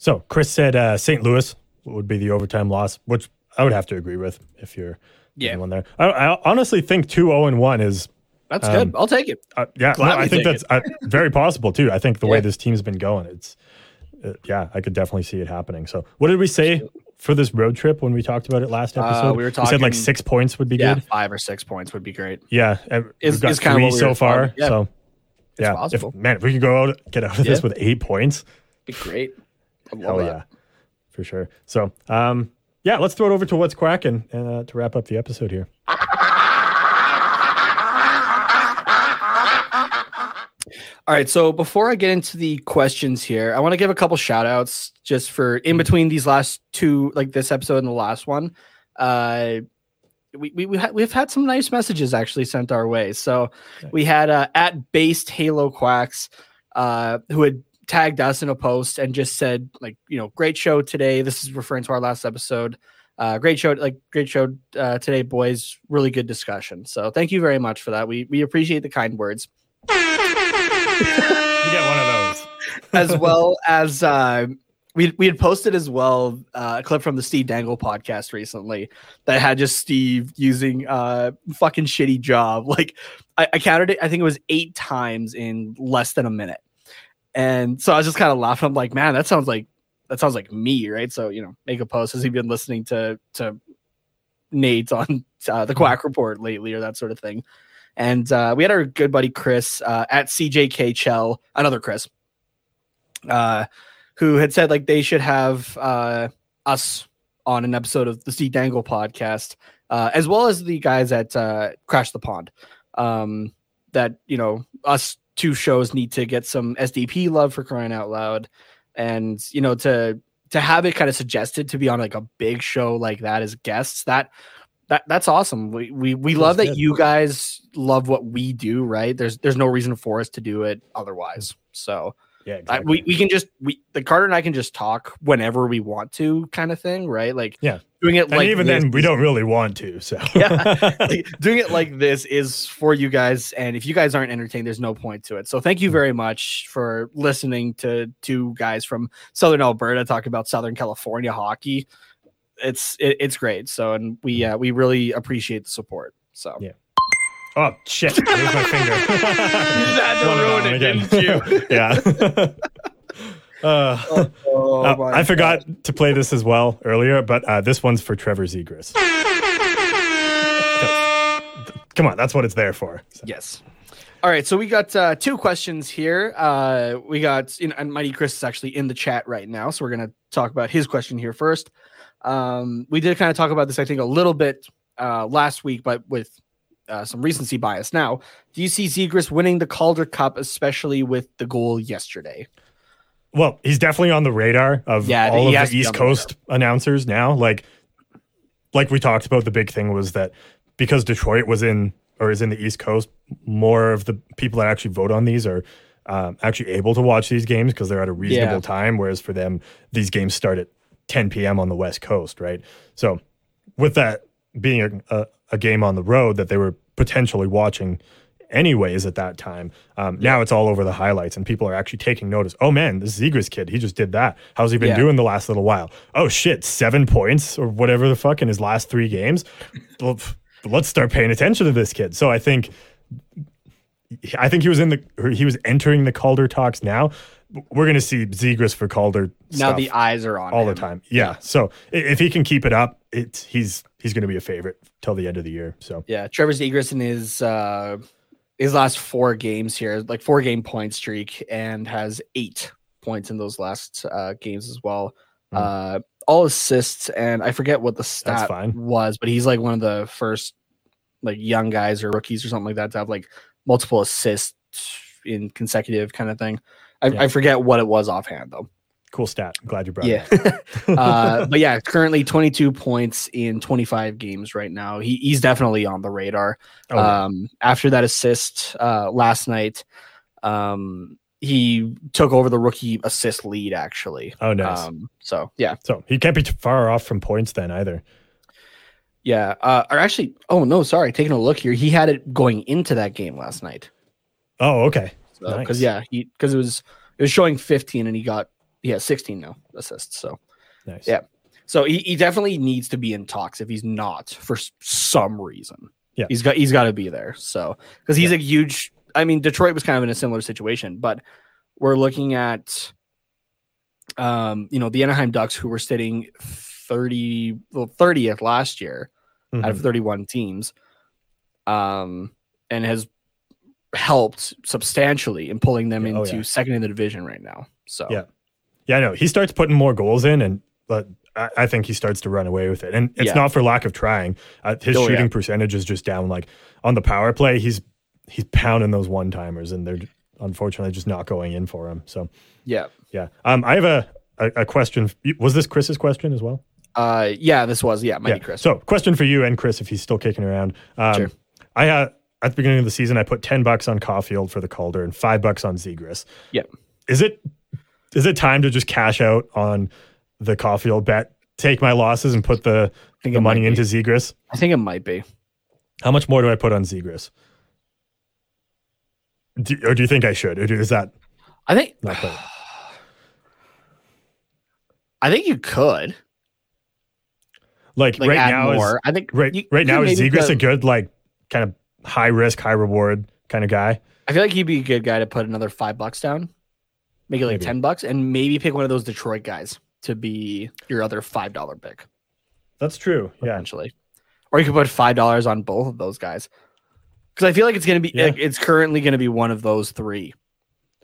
So Chris said uh, St. Louis would be the overtime loss, which I would have to agree with if you're Yeah. one there. I, I honestly think two zero and one is That's Um, good. I'll take it. uh, yeah. No, I think that's uh, very possible too. I think the way this team's been going, it's uh, yeah, I could definitely see it happening. So what did we say for this road trip when we talked about it last Uh, episode? we were talking. We said like six points would be Yeah, good. five or six points would be great. Yeah, and Is- we've got is three we so far. Yeah. So It's yeah, possible. If, man, if we could go out, get out of this with eight points, Be great. Hell that. yeah, for sure. So um, yeah, let's throw it over to what's quacking uh, to wrap up the episode here. All right. So before I get into the questions here, I want to give a couple shout outs just for in between these last two, like this episode and the last one. Uh, we, we, we ha- we've had some nice messages actually sent our way. So we had uh, at based Halo Quacks uh, who had tagged us in a post and just said, like, you know, great show today. This is referring to our last episode. Uh, great show, like great show uh, today, boys. Really good discussion. So thank you very much for that. We we appreciate the kind words. You get one of those. as well as uh, we we had posted as well uh, a clip from the Steve Dangle podcast recently that had just Steve using uh fucking shitty job. Like I, I counted it, I think it was eight times in less than a minute. And so I was just kind of laughing. I'm like, man, that sounds like that sounds like me, right? So you know, make a post. Has he been listening to to Nate on uh, the Quack Report lately, or that sort of thing? And uh, we had our good buddy Chris uh, at CJK Chell, another Chris, uh, who had said like they should have uh, us on an episode of the Steve Dangle podcast, uh, as well as the guys at uh, Crash the Pond. Um, that you know, us two shows need to get some SDP love for crying out loud, and you know to to have it kind of suggested to be on like a big show like that as guests that that that's awesome. We we we love that good. you guys love what we do, right? There's there's no reason for us to do it otherwise. So Yeah, I, we we can just we the Carter and I can just talk whenever we want to, kind of thing, right? Like Yeah. doing it and like even this then, we don't really want to. So Yeah. like, doing it like this is for you guys, and if you guys aren't entertained, there's no point to it. So thank you very much for listening to two guys from Southern Alberta talk about Southern California hockey. It's it, it's great. So and we uh, we really appreciate the support. So Yeah. Oh shit! There's my finger. had to ruin it, again. didn't yeah. Uh, Oh, uh, my I forgot to play this as well earlier, but uh, this one's for Trevor Zegras. Come on, that's what it's there for. So, Yes. All right, so we got uh, two questions here. Uh, we got, you know, and Mighty Chris is actually in the chat right now, so we're gonna talk about his question here first. Um, we did kind of talk about this, I think, a little bit uh, last week, but with uh, some recency bias. Now, do you see Zegras winning the Calder Cup, especially with the goal yesterday? Well, he's definitely on the radar of Yeah, all of the East Coast announcers now. Like, like we talked about, the big thing was that because Detroit was in or is in the East Coast, more of the people that actually vote on these are um, actually able to watch these games because they're at a reasonable Yeah. time. Whereas for them, these games start at 10 p.m. on the West Coast, right? So, with that being a, a, a game on the road that they were potentially watching anyways at that time. Um, Now it's all over the highlights, and people are actually taking notice. Oh man, this Zegras kid, he just did that. How's he been Yeah. doing the last little while? Oh shit, seven points or whatever the fuck in his last three games. Let's start paying attention to this kid. So I think, I think he was in the he was entering the Calder talks now. We're gonna see Zegras for Calder Now the eyes are on all the time. Yeah. So if he can keep it up, it's he's he's going to be a favorite till the end of the year. So Yeah, Trevor Zegras in his uh, his last four games here, like four game point streak, and has eight points in those last uh, games as well. Hmm. Uh, all assists, and I forget what the stat was, but he's like one of the first like young guys or rookies or something like that to have like multiple assists in consecutive kind of thing. I, Yeah. I forget what it was offhand though. Cool stat. I'm glad you brought Yeah. it. uh, but yeah, currently 22 points in 25 games right now. He, he's definitely on the radar. Oh. Um, after that assist uh, last night, um, he took over the rookie assist lead actually. oh, nice. Um, so yeah, so he can't be too far off from points then either. yeah. Uh, or actually, oh no, sorry. Taking a look here, he had it going into that game last night. Oh, okay. Because Nice. yeah, because it was it was showing 15 and he got he has 16 now assists. So Nice. Yeah. So he, he definitely needs to be in talks if he's not for some reason. Yeah. He's got he's got to be there. So because he's a huge I mean Detroit was kind of in a similar situation, but we're looking at um you know the Anaheim Ducks who were sitting 30 well 30th last year out of Mhm. 31 teams um and has helped substantially in pulling them Yeah, oh, into yeah. second in the division right now. So Yeah. Yeah, I know. He starts putting more goals in, and but I, I think he starts to run away with it. And it's Yeah. not for lack of trying. Uh, his Oh, yeah. shooting percentage is just down. Like on the power play, he's he's pounding those one timers, and they're unfortunately just not going in for him. So yeah. yeah, um, I have a, a a question. Was this Chris's question as well? Uh, yeah, this was yeah, Mighty. Chris. So, question for you and Chris, if he's still kicking around. Um, Sure. I had at the beginning of the season, I put ten bucks on Caulfield for the Calder and five bucks on Zegras. Yep. Is it is it time to just cash out on the Caulfield bet, take my losses, and put the the money into be. Zegras? I think it might be. How much more do I put on Zegras? Do, or do you think I should? Or do, is that I think? I think you could Like, like right now more. is I think right you right now is put- a good like kind of high risk, high reward kind of guy? I feel like he'd be a good guy to put another five bucks down, make it like Maybe. ten bucks, and maybe pick one of those Detroit guys to be your other five dollar pick That's true. Yeah. potentially, or you could put five dollars on both of those guys because I feel like it's gonna be Yeah. like, it's currently gonna be one of those three.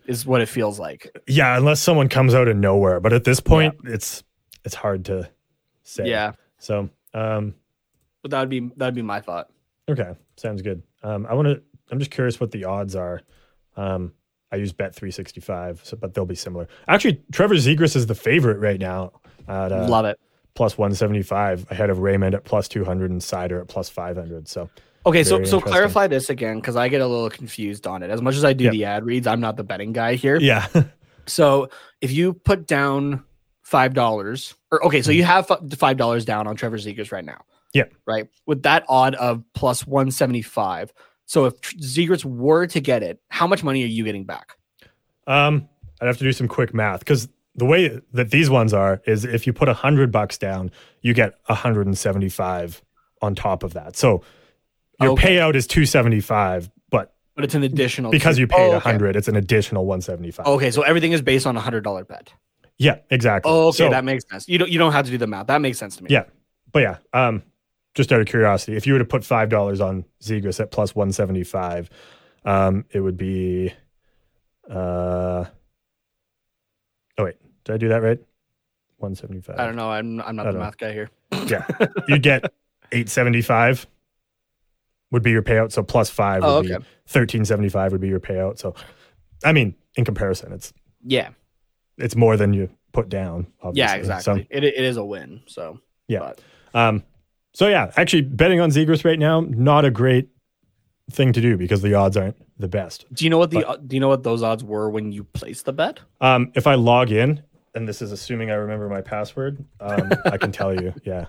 is what it feels like. Yeah, unless someone comes out of nowhere. But at this point, it's it's hard to say. Yeah, So, um, but that would be that would be my thought. okay, sounds good. Um, I want to. I'm just curious what the odds are. Um, I use Bet 365, so but they'll be similar. Actually, Trevor Zegras is the favorite right now at uh, Love it. plus 175 ahead of Raymond at plus 200 and Seider at plus 500. So, Okay, so Very so interesting. clarify this again because I get a little confused on it. As much as I do Yep. the ad reads, I'm not the betting guy here. yeah. So if you put down five dollars, or okay, so you have five dollars down on Trevor Zegras right now. Mm-hmm. Yeah. Right. With that odd of plus one seventy five. So if Zegras were to get it, how much money are you getting back? Um, I'd have to do some quick math because the way that these ones are is if you put a hundred bucks down, you get a hundred and seventy-five on top of that. So your Okay. payout is two seventy-five, but But it's an additional because two- you paid Oh, a okay. hundred, it's an additional one seventy-five. Okay, so everything is based on a hundred dollar bet. Yeah, exactly. Oh, okay, So- that makes sense. You don't you don't have to do the math. That makes sense to me. Yeah, but yeah, um, just out of curiosity, if you were to put five dollars on Zegras at plus one seventy-five, um, it would be, uh, oh wait, did I do that right? One seventy-five. I don't know. I'm I'm not the know. math guy here. Yeah, you'd get eight seventy-five would be your payout. So plus five would Oh, be thirteen seventy-five would be your payout. So, I mean, in comparison, it's Yeah. it's more than you put down. Obviously. Yeah, So, exactly. It it is a win. So Yeah. but- Um, so yeah, actually betting on Zegras right now, not a great thing to do because the odds aren't the best. Do you know what the uh, do you know what those odds were when you placed the bet? Um, if I log in, and this is assuming I remember my password, um, I can tell you, yeah.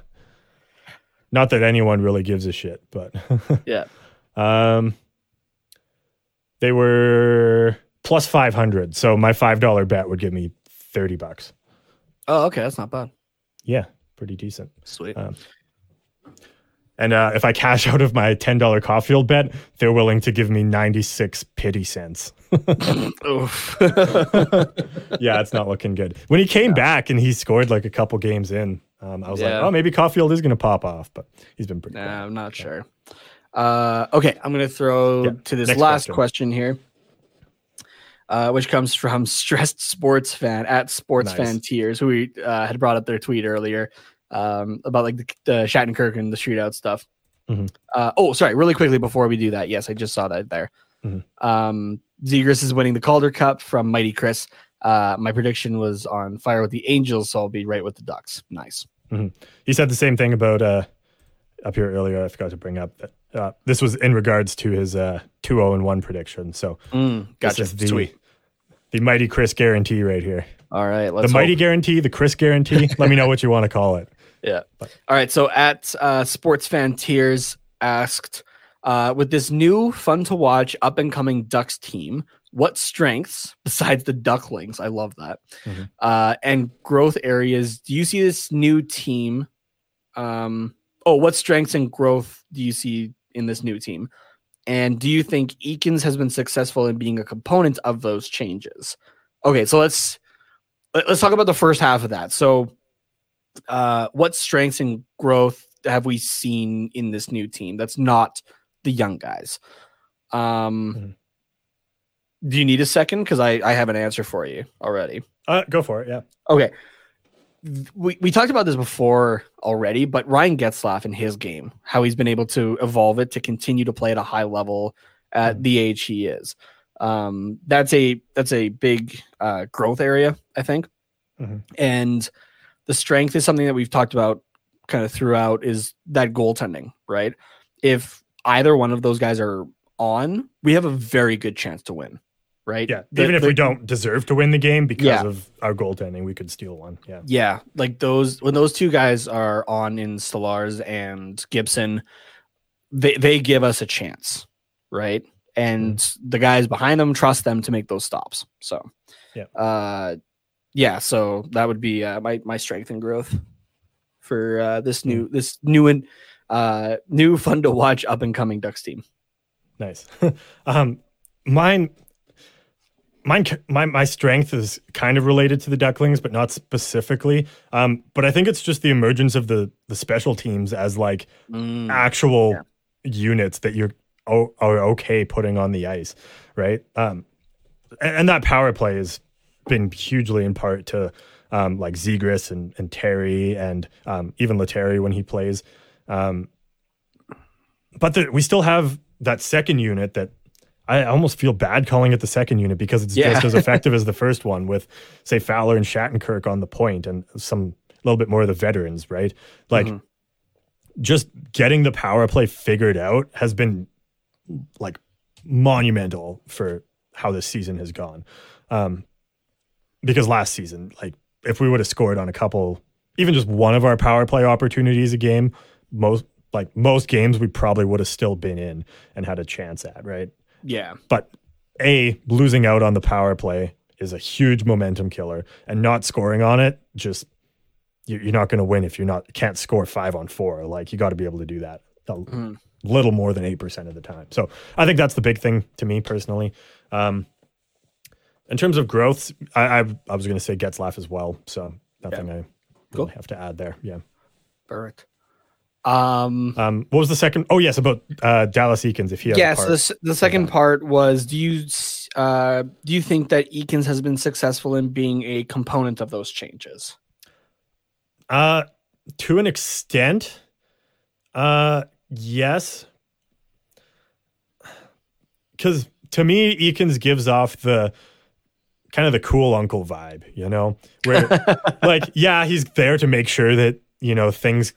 Not that anyone really gives a shit, but Yeah. um, they were plus five hundred. So my five dollar bet would give me thirty bucks. Oh, okay, that's not bad. Yeah, pretty decent. Sweet. Um, And uh, if I cash out of my ten dollar Caulfield bet, they're willing to give me ninety six pity cents. Oof. yeah, it's not looking good. When he came back and he scored like a couple games in, um, I was Yeah. like, oh, maybe Caulfield is going to pop off, but he's been pretty. nah, quiet. I'm not sure. Uh, okay, I'm gonna throw Yeah, to this last question. question, here, uh, which comes from stressed sports fan at sports Nice. fan tears, who we uh, had brought up their tweet earlier um, about like the, the Shattenkirk and the shootout stuff. Mhm. Uh, oh, sorry, really quickly before we do that, yes, I just saw that there. Mhm. Um, Zegras is winning the Calder Cup from Mighty Chris. Uh, my prediction was on fire with the Angels, so I'll be right with the Ducks. Nice. He said the same thing about uh, up here earlier. I forgot to bring up that uh, this was in regards to his uh, two zero and one prediction. So Mm, this gotcha. is the Sweet. the mighty Chris guarantee right here. All right, let's the hope. mighty guarantee, the Chris guarantee. Let me know what you want to call it. Yeah. All right. So at uh, Sports Fan Tears asked, uh, with this new fun to watch up and coming Ducks team, what strengths besides the Ducklings? I love that. Mhm. Uh, and growth areas do you see this new team? Um, oh, what strengths and growth do you see in this new team? And do you think Eakins has been successful in being a component of those changes? Okay, so let's let's talk about the first half of that. So uh, what strengths and growth have we seen in this new team that's not the young guys? Um, Do you need a second? Because I, I have an answer for you already. Uh, go for it. Yeah. Okay. We, we talked about this before already, but Ryan Getzlaf in his game, how he's been able to evolve it to continue to play at a high level at the age he is. Um, that's a that's a big uh, growth area, I think. Mhm. And the strength is something that we've talked about kind of throughout is that goaltending, right? If either one of those guys are on, we have a very good chance to win, right? Yeah. The- Even if the- we don't deserve to win the game because Yeah. of our goaltending, we could steal one. Yeah. Yeah, like those when those two guys are on in Stolarz and Gibson, they they give us a chance, right? And the guys behind them trust them to make those stops. So, Yeah. uh, yeah. So that would be uh, my my strength and growth for uh, this new this new and uh, new fun to watch up and coming Ducks team. Nice. um, mine, mine, my my strength is kind of related to the Ducklings, but not specifically. Um, but I think it's just the emergence of the the special teams as like Mm, actual units that you're o- are okay putting on the ice, right? Um, and and that power play has been hugely in part to um, like Zegras and, and Terry and um, even Lettieri when he plays. Um, but the, we still have that second unit that I almost feel bad calling it the second unit because it's Yeah. just as effective as the first one with, say, Fowler and Shattenkirk on the point and some a little bit more of the veterans, right? Like just getting the power play figured out has been like monumental for how this season has gone. Um, because last season, like if we would have scored on a couple, even just one of our power play opportunities a game, most like most games we probably would have still been in and had a chance at, right? Yeah. But a losing out on the power play is a huge momentum killer, and not scoring on it just you- you're not going to win if you're not can't score five on four. Like you got to be able to do that a Mhm. little more than eight percent of the time. So I think that's the big thing to me personally. Um, in terms of growth, I I, I was going to say Getzlaf as well. So nothing I really Cool. have to add there. Yeah. Perfect. Um, Um, what was the second? Oh yes, about uh, Dallas Eakins. If he has yes, part. the, the second part was do you uh, do you think that Eakins has been successful in being a component of those changes? Uh, to an extent, uh, yes. Because to me, Eakins gives off the kind of the cool uncle vibe, you know, where like, yeah, he's there to make sure that you know things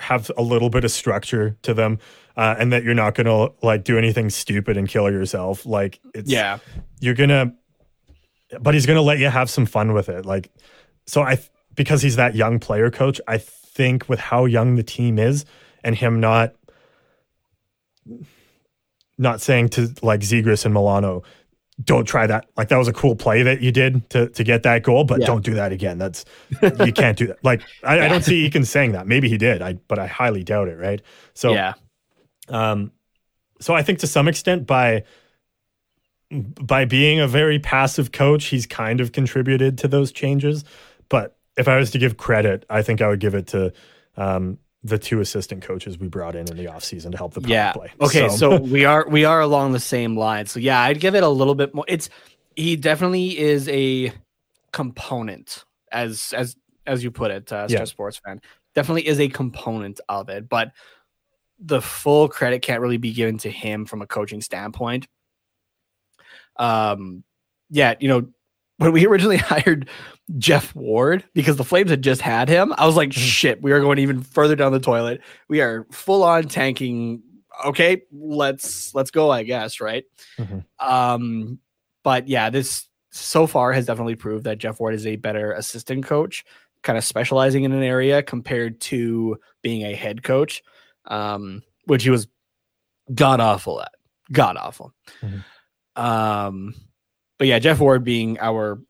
have a little bit of structure to them, uh, and that you're not gonna like do anything stupid and kill yourself. Like, it's Yeah. you're gonna but he's gonna let you have some fun with it like so i th- because he's that young player coach i think with how young the team is and him not not saying to like zegras and milano don't try that. Like that was a cool play that you did to to get that goal but Yeah. don't do that again. That's you can't do that. Like I, I don't see Eakin saying that. Maybe he did. I but i highly doubt it right? So yeah. um, so I think to some extent by by being a very passive coach, he's kind of contributed to those changes. But if I was to give credit, I think I would give it to um, the two assistant coaches we brought in in the offseason to help the power yeah. play. Okay, so. we are we are along the same line. So yeah, I'd give it a little bit more. It's he definitely is a component as as as you put it, uh, Yeah. Sports fan. Definitely is a component of it, but the full credit can't really be given to him from a coaching standpoint. Um, yeah, you know, when we originally hired Geoff Ward because the Flames had just had him, I was like, shit, we are going even further down the toilet. We are full on tanking. Okay, let's let's go, I guess, right? Mhm. Um, but yeah, this so far has definitely proved that Geoff Ward is a better assistant coach, kind of specializing in an area compared to being a head coach, um, which he was god awful at. God awful. Mhm. Um, but yeah, Geoff Ward being our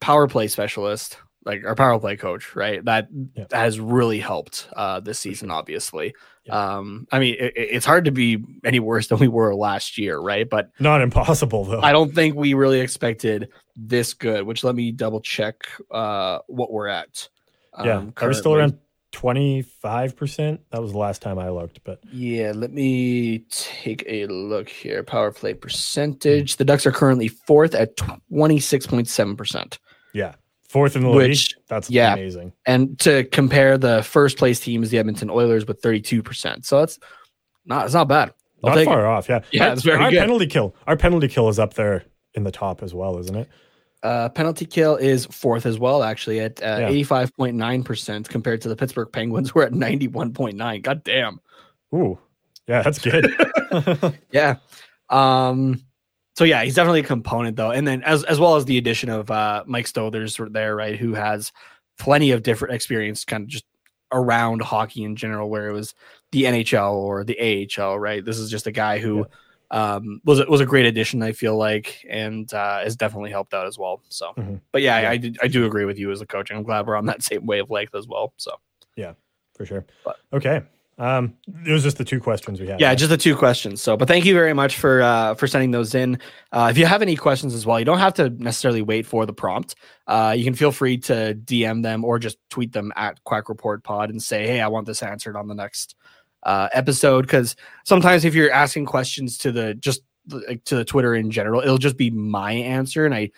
power play specialist, like our power play coach, right? That, yeah. has really helped uh, this season, obviously. Yeah. Um, I mean, it, it's hard to be any worse than we were last year, right? But not impossible, though. I don't think we really expected this good, which let me double check uh, what we're at. Um, yeah, are we still around 25%? That was the last time I looked, but yeah, let me take a look here. Power play percentage. The Ducks are currently fourth at 26.7% yeah, fourth in the Which- league. That's yeah. amazing. And to compare, the first place team is the Edmonton Oilers with thirty two percent. So that's not it's not bad. I'll Not take it. far off. Yeah, Yeah, Our- it's very our good. penalty kill. Our penalty kill is up there in the top as well, isn't it? Uh, penalty kill is fourth as well, actually at Yeah. eighty five point nine percent compared to the Pittsburgh Penguins, who are at ninety one point nine. God damn. Ooh, yeah, that's good. Yeah. Um so yeah, he's definitely a component though. And then as as well as the addition of uh Mike Stothers there, right, who has plenty of different experience kind of just around hockey in general, where it was the NHL or the AHL, right? This is just a guy who um was a- was a great addition, I feel like, and uh has definitely helped out as well. So Mhm. but yeah, Yeah. I, I, did, I do agree with you as a coach, and I'm glad we're on that same wavelength as well. So yeah, for sure. But- okay. Um, it was just the two questions we had. yeah, just the two questions. So, but thank you very much for uh, for sending those in. Uh, if you have any questions as well, you don't have to necessarily wait for the prompt. Uh, you can feel free to DM them or just tweet them at Quack Report Pod and say, "Hey, I want this answered on the next uh, episode." Because sometimes if you're asking questions to the just like, to the Twitter in general. It'll just be my answer, and I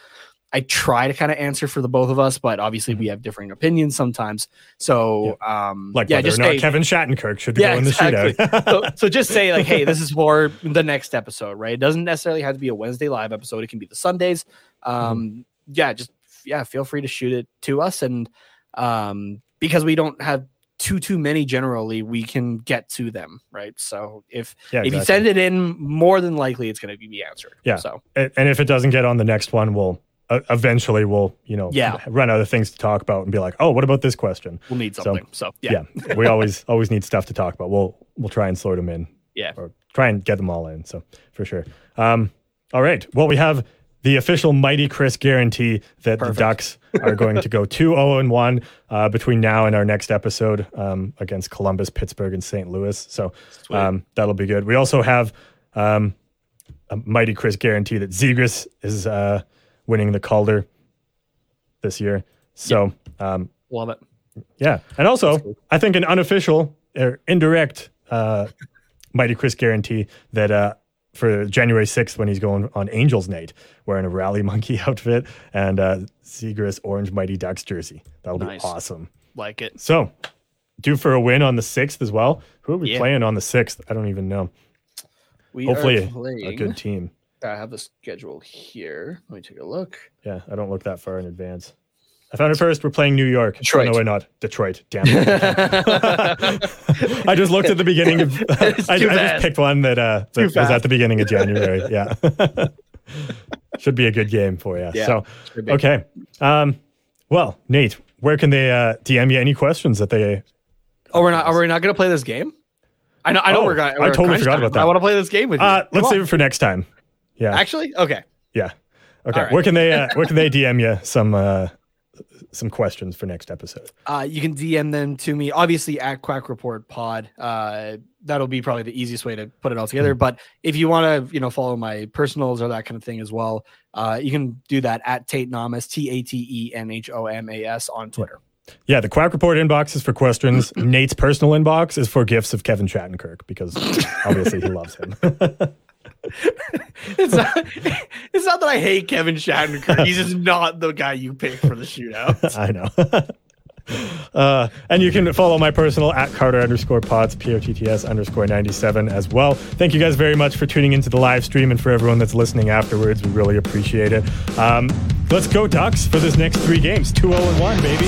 I try to kind of answer for the both of us, but obviously we have differing opinions sometimes. So, um, Like yeah, whether just or not say, Kevin Shattenkirk should go Yeah, in the exactly. shootout. so, so just say like, hey, this is for the next episode, right? It doesn't necessarily have to be a Wednesday live episode. It can be the Sundays. Um, yeah, just yeah, feel free to shoot it to us, and um, because we don't have too too many generally, we can get to them, right? So if yeah, if you send it in, more than likely it's going to be answered. Yeah. So and, and if it doesn't get on the next one, we'll eventually we'll you know Yeah. run out of things to talk about and be like, oh, what about this question? we'll need something. So, yeah, Yeah, we always always need stuff to talk about. We'll we'll try and sort them in. Yeah. or try and get them all in. So for sure. Um, all right. Well, we have the official Mighty Chris guarantee that Perfect. the Ducks are going to go 2 0 and 1 uh, between now and our next episode um, against Columbus, Pittsburgh, and St. Louis. So um, that'll be good. We also have um, a Mighty Chris guarantee that Zegras is uh, winning the Calder this year. So, um, love it. yeah. And also, I think an unofficial or indirect uh, Mighty Chris guarantee that uh, for January 6th, when he's going on Angels Night, wearing a Rally Monkey outfit and uh, Zegras Orange Mighty Ducks jersey. That'll Nice. be awesome. Like it. So, due for a win on the 6th as well. Who are we Yeah. playing on the 6th? I don't even know. We Hopefully, a good team. I have the schedule here. Let me take a look. Yeah, I don't look that far in advance. I found it first. We're playing New York. Detroit. Oh, no, we're not. Detroit. Damn it. I just looked at the beginning of. I, It's I just picked one that, uh, that was at the beginning of January. Yeah. Should be a good game for you. Yeah, so, okay. Um, well, Nate, where can they uh, DM you any questions that they. Oh, we're not. Are we not going to play this game? I know. I know Oh, we're going. I totally forgot time. about that. I want to play this game with you. Uh, let's on. save it for next time. Yeah. Actually, okay. Yeah. Okay. Right. Where can they uh, where can they DM you some uh, some questions for next episode? Uh, you can DM them to me, obviously at Quack Report Pod. Uh, that'll be probably the easiest way to put it all together. But if you want to, you know, follow my personals or that kind of thing as well, uh, you can do that at Tate Namas, T A T E N H O M A S on Twitter. Yeah, the Quack Report inbox is for questions. Nate's personal inbox is for gifts of Kevin Shattenkirk because obviously he loves him. It's not, it's not that I hate Kevin Shattenkirk. He's just not the guy you pick for the shootout. I know. uh, and you can follow my personal at Carter underscore pods, P O T T S underscore 97 as well. Thank you guys very much for tuning into the live stream and for everyone that's listening afterwards. We really appreciate it. Um, let's go, Ducks, for this next three games 2 0 1, baby.